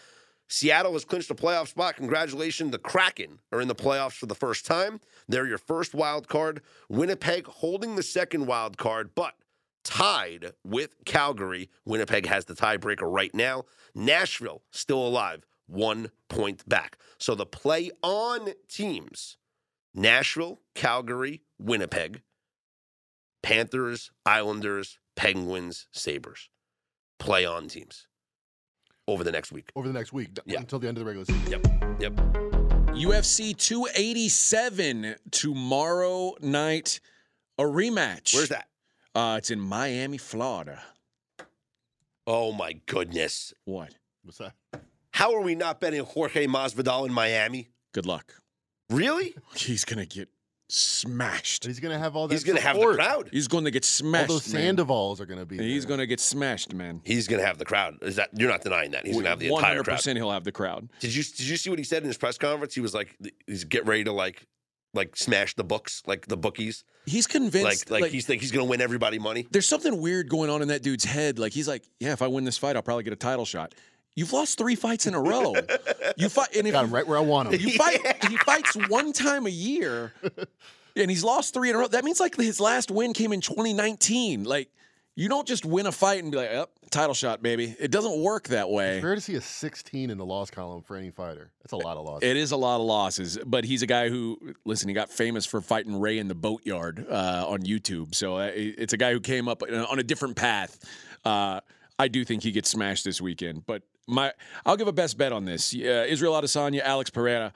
[SPEAKER 1] Seattle has clinched a playoff spot. Congratulations. The Kraken are in the playoffs for the first time. They're your first wild card. Winnipeg holding the second wild card, but tied with Calgary. Winnipeg has the tiebreaker right now. Nashville still alive, one point back. So the play on teams Nashville, Calgary, Winnipeg, Panthers, Islanders, Penguins, Sabres. Play on teams over the next week.
[SPEAKER 4] Over the next week,
[SPEAKER 1] Yeah.
[SPEAKER 4] until the end of the regular season.
[SPEAKER 1] Yep. Yep.
[SPEAKER 2] UFC 287 tomorrow night. A rematch.
[SPEAKER 1] Where's that?
[SPEAKER 2] Uh, it's in Miami, Florida.
[SPEAKER 1] Oh my goodness.
[SPEAKER 2] What?
[SPEAKER 4] What's that?
[SPEAKER 1] How are we not betting Jorge Masvidal in Miami?
[SPEAKER 2] Good luck.
[SPEAKER 1] Really?
[SPEAKER 2] He's gonna get smashed.
[SPEAKER 4] But he's going to have all that
[SPEAKER 1] He's going to have the crowd.
[SPEAKER 2] He's going to get smashed.
[SPEAKER 4] All
[SPEAKER 2] smashed.
[SPEAKER 4] those
[SPEAKER 2] man.
[SPEAKER 4] Sandovals are going to be.
[SPEAKER 2] He's going to get smashed, man.
[SPEAKER 1] He's going to have the crowd. Is that you're not denying that? He's going to have the
[SPEAKER 2] One
[SPEAKER 1] entire
[SPEAKER 2] hundred
[SPEAKER 1] crowd.
[SPEAKER 2] percent. He'll have the crowd.
[SPEAKER 1] Did you did you see what he said in his press conference? He was like, he's get ready to like like smash the books, like the bookies.
[SPEAKER 2] He's convinced,
[SPEAKER 1] Like
[SPEAKER 2] convinced.
[SPEAKER 1] like, he's think he's going to win everybody money.
[SPEAKER 2] there's something weird going on in that dude's head. Like he's like, yeah, if I win this fight, I'll probably get a title shot. You've lost three fights in a row. you fight, and if
[SPEAKER 4] Got him right where I want him.
[SPEAKER 2] you fight, he fights one time a year, and he's lost three in a row. That means like his last win came in 2019. Like you don't just win a fight and be like, "Yep, title shot, baby." It doesn't work that way.
[SPEAKER 4] It's rare to see a 16 in the loss column for any fighter. That's a lot of losses.
[SPEAKER 2] It is a lot of losses, but he's a guy who, listen, he got famous for fighting Ray in the boatyard uh, on YouTube. So uh, it's a guy who came up on a different path. Uh, I do think he gets smashed this weekend, but my I'll give a best bet on this. Uh, Israel Adesanya, Alex Pereira.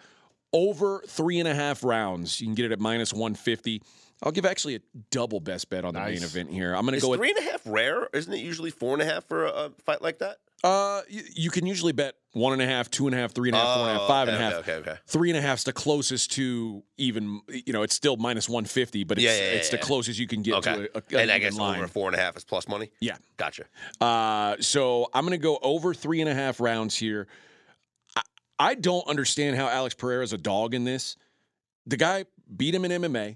[SPEAKER 2] over three and a half rounds. You can get it at minus 150. I'll give actually a double best bet on the
[SPEAKER 4] Nice.
[SPEAKER 2] main event here. I'm going to go with
[SPEAKER 1] three and a half rare? Isn't it usually four and a half for a, a fight like that?
[SPEAKER 2] Uh, you, you can usually bet one and a half, two and a half, three and a half, four and a half,
[SPEAKER 1] Oh,
[SPEAKER 2] five and a
[SPEAKER 1] okay,
[SPEAKER 2] half.
[SPEAKER 1] Okay, okay, okay.
[SPEAKER 2] Three and a half's the closest to even. You know, it's still minus one fifty, but it's,
[SPEAKER 1] Yeah, yeah, yeah,
[SPEAKER 2] it's the closest you can get
[SPEAKER 1] Okay.
[SPEAKER 2] to a, a,
[SPEAKER 1] and I guess
[SPEAKER 2] line.
[SPEAKER 1] over four and a half is plus money.
[SPEAKER 2] Yeah.
[SPEAKER 1] Gotcha.
[SPEAKER 2] Uh, so I'm going to go over three and a half rounds here. I, I don't understand how Alex Pereira's a dog in this. The guy beat him in MMA,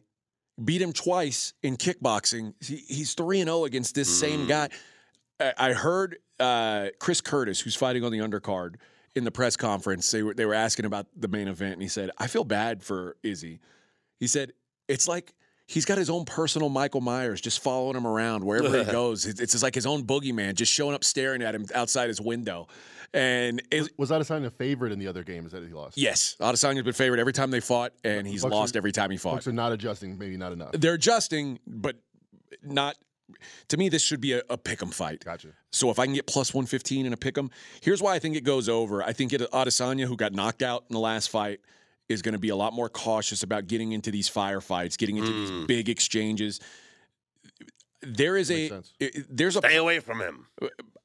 [SPEAKER 2] beat him twice in kickboxing. He, he's 3 and 0 against this same
[SPEAKER 1] Mm.
[SPEAKER 2] guy. I, I heard uh, Chris Curtis, who's fighting on the undercard, in the press conference. They were, they were asking about the main event, and he said, I feel bad for Izzy. He said, It's like he's got his own personal Michael Myers just following him around wherever he goes. It's, it's just like his own boogeyman just showing up staring at him outside his window. And it,
[SPEAKER 4] Was Adesanya a favorite in the other games that he lost?
[SPEAKER 2] yes, Adesanya's been favored every time they fought, and he's
[SPEAKER 4] Bucks are-
[SPEAKER 2] lost every time he fought.
[SPEAKER 4] Folks are not adjusting, maybe not enough.
[SPEAKER 2] They're adjusting, but not. To me, this should be a, a pick 'em fight.
[SPEAKER 4] Gotcha.
[SPEAKER 2] So if I can get plus 115 in a pick 'em, here's why I think it goes over. I think it, Adesanya, who got knocked out in the last fight, is going to be a lot more cautious about getting into these firefights, getting into these
[SPEAKER 1] Mm.
[SPEAKER 2] big exchanges. There is a
[SPEAKER 4] sense.
[SPEAKER 2] i- there's a
[SPEAKER 1] Stay away from him.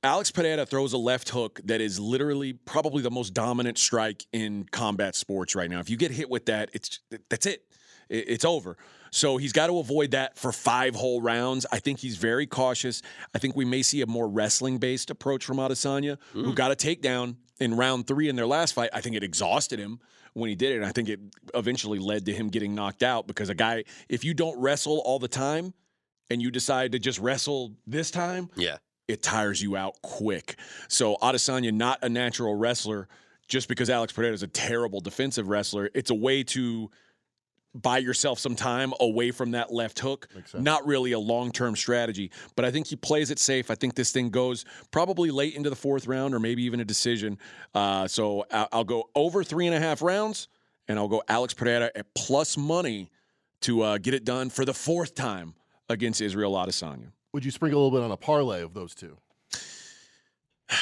[SPEAKER 2] Alex Pereira throws a left hook that is literally probably the most dominant strike in combat sports right now. If you get hit with that, it's that's it. It- It's over. So he's got to avoid that for five whole rounds. I think he's very cautious. I think we may see a more wrestling based approach from Adesanya, who mm. got a takedown in round three in their last fight. I think it exhausted him when he did it. And I think it eventually led to him getting knocked out because a guy, if you don't wrestle all the time and you decide to just wrestle this time,
[SPEAKER 1] Yeah.
[SPEAKER 2] it tires you out quick. So Adesanya, not a natural wrestler, just because Alex Pereira is a terrible defensive wrestler. It's a way to buy yourself some time away from that left hook. Not really a long term strategy, but I think he plays it safe. I think this thing goes probably late into the fourth round or maybe even a decision. Uh, so I'll, I'll go over three and a half rounds, and I'll go Alex Pereira at plus money to uh, get it done for the fourth time against Israel Adesanya.
[SPEAKER 4] Would you sprinkle a little bit on a parlay of those two?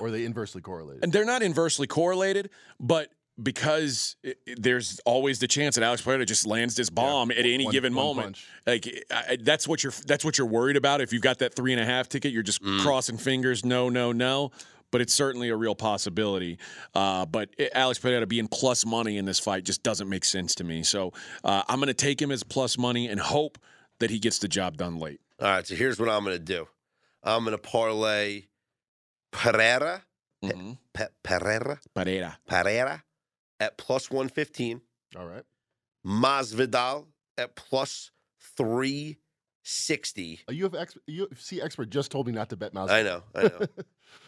[SPEAKER 4] Or are they inversely correlated?
[SPEAKER 2] And they're not inversely correlated, but because it, there's always the chance that Alex Pereira just lands this bomb at any
[SPEAKER 4] One-
[SPEAKER 2] given
[SPEAKER 4] one
[SPEAKER 2] moment.
[SPEAKER 4] punch.
[SPEAKER 2] Like I, that's what you're that's what you're worried about. If you've got that three and a half ticket, you're just crossing fingers. No, no, no. But it's certainly a real possibility. Uh, but it- Alex Pereira being plus money in this fight just doesn't make sense to me. So uh, I'm going to take him as plus money and hope that he gets the job done late.
[SPEAKER 1] All right. So here's what I'm going to do. I'm going to parlay Pereira,
[SPEAKER 2] Mhm.
[SPEAKER 1] Pe- Pereira,
[SPEAKER 2] Pereira.
[SPEAKER 1] Pereira at plus 115.
[SPEAKER 4] All right.
[SPEAKER 1] Masvidal at plus 360.
[SPEAKER 4] A UFC, ex- UFC expert just told me not to bet Mouse.
[SPEAKER 1] I know, I know.
[SPEAKER 4] Doesn't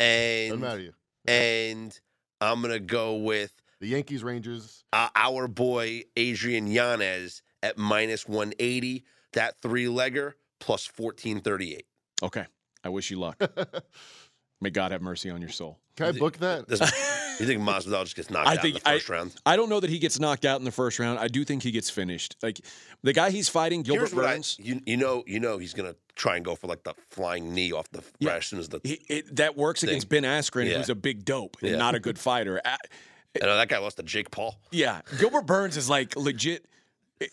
[SPEAKER 1] and
[SPEAKER 4] matter to you.
[SPEAKER 1] and I'm gonna go with
[SPEAKER 4] The Yankees, Rangers.
[SPEAKER 1] uh, our boy Adrian Yanez at minus 180. That three legger plus 1438.
[SPEAKER 2] Okay. I wish you luck. May God have mercy on your soul.
[SPEAKER 4] Can I book that?
[SPEAKER 1] You think Masvidal just gets knocked
[SPEAKER 2] I
[SPEAKER 1] out
[SPEAKER 2] think
[SPEAKER 1] in the first
[SPEAKER 2] I,
[SPEAKER 1] round?
[SPEAKER 2] I don't know that he gets knocked out in the first round. I do think he gets finished. Like the guy he's fighting, Gilbert
[SPEAKER 1] what I,
[SPEAKER 2] Burns.
[SPEAKER 1] you, you know, you know he's gonna try and go for like the flying knee off the
[SPEAKER 2] Yeah.
[SPEAKER 1] as soon as the.
[SPEAKER 2] he, it, that works
[SPEAKER 1] Thing.
[SPEAKER 2] against Ben Askren,
[SPEAKER 1] Yeah.
[SPEAKER 2] who's a big dope and
[SPEAKER 1] Yeah.
[SPEAKER 2] not a good fighter.
[SPEAKER 1] I know that guy lost to Jake Paul.
[SPEAKER 2] yeah, Gilbert Burns is like legit.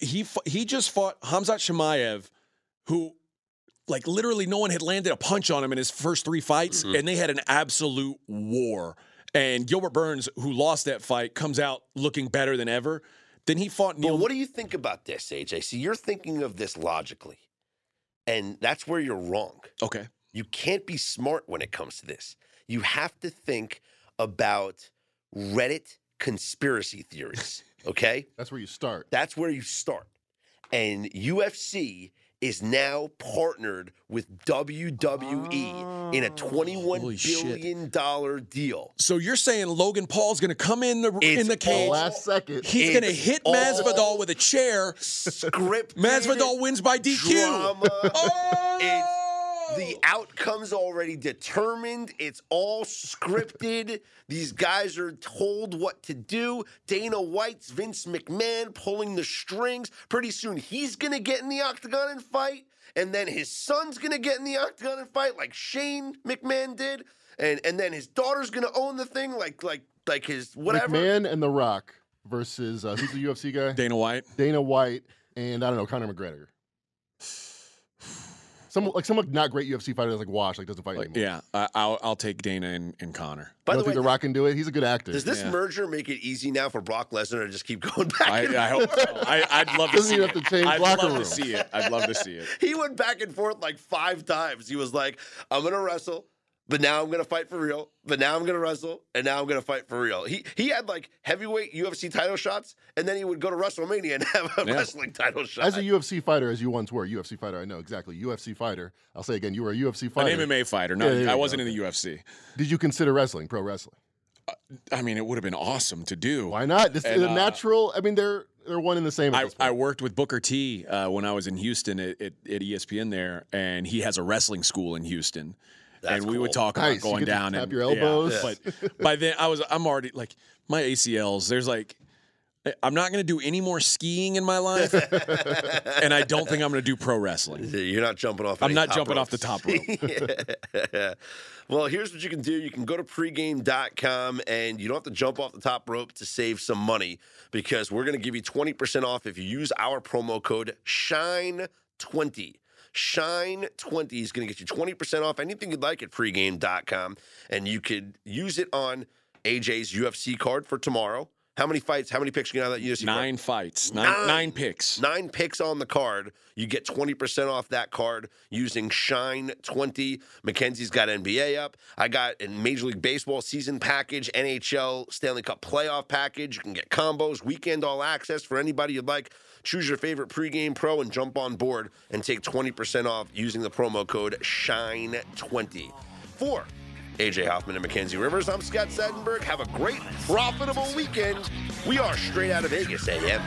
[SPEAKER 2] He he just fought Khamzat Chimaev, who like literally no one had landed a punch on him in his first three fights,
[SPEAKER 1] Mm-hmm.
[SPEAKER 2] and they had an absolute war. And Gilbert Burns, who lost that fight, comes out looking better than ever. Then he fought Neil.
[SPEAKER 1] But what do you think about this, AJ? See, you're thinking of this logically, and that's where you're wrong.
[SPEAKER 2] okay,
[SPEAKER 1] You can't be smart when it comes to this. You have to think about Reddit conspiracy theories. Okay,
[SPEAKER 4] That's where you start.
[SPEAKER 1] that's where you start. And UFC is now partnered with WWE in a oh. twenty-one
[SPEAKER 2] Holy shit.
[SPEAKER 1] billion dollar deal.
[SPEAKER 2] so you're saying Logan Paul's going to come in the
[SPEAKER 1] It's
[SPEAKER 2] in the cage?
[SPEAKER 1] all-
[SPEAKER 4] Last second.
[SPEAKER 2] He's going to hit Masvidal with a chair.
[SPEAKER 1] Script.
[SPEAKER 2] Masvidal wins by DQ.
[SPEAKER 1] drama.
[SPEAKER 2] Oh!
[SPEAKER 1] It's the outcome's already determined. It's all scripted. These guys are told what to do. Dana White's Vince McMahon pulling the strings. Pretty soon he's gonna get in the octagon and fight, and then his son's gonna get in the octagon and fight, like Shane McMahon did, and and then his daughter's gonna own the thing, like like like his whatever.
[SPEAKER 4] McMahon and The Rock versus uh, who's the UFC guy?
[SPEAKER 2] Dana White.
[SPEAKER 4] Dana White and I don't know Conor McGregor. Some like some like not great UFC fighter that's like washed, like doesn't fight
[SPEAKER 2] Like,
[SPEAKER 4] anymore.
[SPEAKER 2] yeah, I, I'll I'll take Dana and, and Conor.
[SPEAKER 1] By
[SPEAKER 4] you
[SPEAKER 1] the
[SPEAKER 4] don't
[SPEAKER 1] way,
[SPEAKER 4] think The Rock can do it? He's a good actor.
[SPEAKER 1] does this
[SPEAKER 2] Yeah.
[SPEAKER 1] merger make it easy now for Brock Lesnar to just keep going back?
[SPEAKER 2] I,
[SPEAKER 1] and
[SPEAKER 2] I hope so. I, I'd love to
[SPEAKER 4] Doesn't
[SPEAKER 2] see it.
[SPEAKER 4] have to change
[SPEAKER 2] I'd
[SPEAKER 4] locker
[SPEAKER 2] love
[SPEAKER 4] room.
[SPEAKER 2] to see it. I'd love to see it.
[SPEAKER 1] He went back and forth like five times. He was like, I'm going to wrestle, but now I'm going to fight for real. But now I'm going to wrestle, and now I'm going to fight for real. He he had like heavyweight UFC title shots, and then he would go to WrestleMania and have a
[SPEAKER 2] Yeah.
[SPEAKER 1] wrestling title shot.
[SPEAKER 4] As a UFC fighter, as you once were, UFC fighter, I know exactly. UFC fighter. I'll say again, you were a UFC fighter.
[SPEAKER 2] An MMA fighter. No,
[SPEAKER 4] Yeah, there
[SPEAKER 2] I wasn't
[SPEAKER 4] go.
[SPEAKER 2] in the UFC.
[SPEAKER 4] Did you consider wrestling, pro wrestling?
[SPEAKER 2] I mean, it would have been awesome to do.
[SPEAKER 4] Why not? This
[SPEAKER 2] And,
[SPEAKER 4] the
[SPEAKER 2] uh,
[SPEAKER 4] natural. I mean, they're they're one and the same.
[SPEAKER 2] I. I worked with Booker T uh, when I was in Houston at, at, at ESPN there, and he has a wrestling school in Houston.
[SPEAKER 1] That's
[SPEAKER 2] and we would talk
[SPEAKER 4] Nice.
[SPEAKER 2] About going
[SPEAKER 4] get
[SPEAKER 2] down
[SPEAKER 4] tap
[SPEAKER 2] and
[SPEAKER 4] your
[SPEAKER 2] yeah,
[SPEAKER 4] elbows.
[SPEAKER 2] but by then, I was I'm already like my ACLs. There's like I'm not going to do any more skiing in my life, and I don't think I'm going to do pro wrestling.
[SPEAKER 1] You're not jumping off.
[SPEAKER 2] I'm not
[SPEAKER 1] top
[SPEAKER 2] jumping off the top rope.
[SPEAKER 1] Yeah. Well, here's what you can do. You can go to pregame.com and you don't have to jump off the top rope to save some money because we're going to give you 20% off if you use our promo code SHINE20. Shine20 is going to get you 20% off anything you'd like at pregame.com. And you could use it on AJ's UFC card for tomorrow. How many fights? How many picks you to that UFC?
[SPEAKER 2] Nine fights, nine,
[SPEAKER 1] Nine.
[SPEAKER 2] nine picks.
[SPEAKER 1] Nine picks on the card. You get 20% off that card using Shine20. Mackenzie's got NBA up. I got a Major League Baseball season package, NHL Stanley Cup playoff package. You can get combos, weekend all access for anybody you'd like. Choose your favorite pregame pro and jump on board and take 20% off using the promo code SHINE20. For AJ Hoffman and Mackenzie Rivers, I'm Scott Seidenberg. Have a great, profitable weekend. We are straight out of Vegas, AM.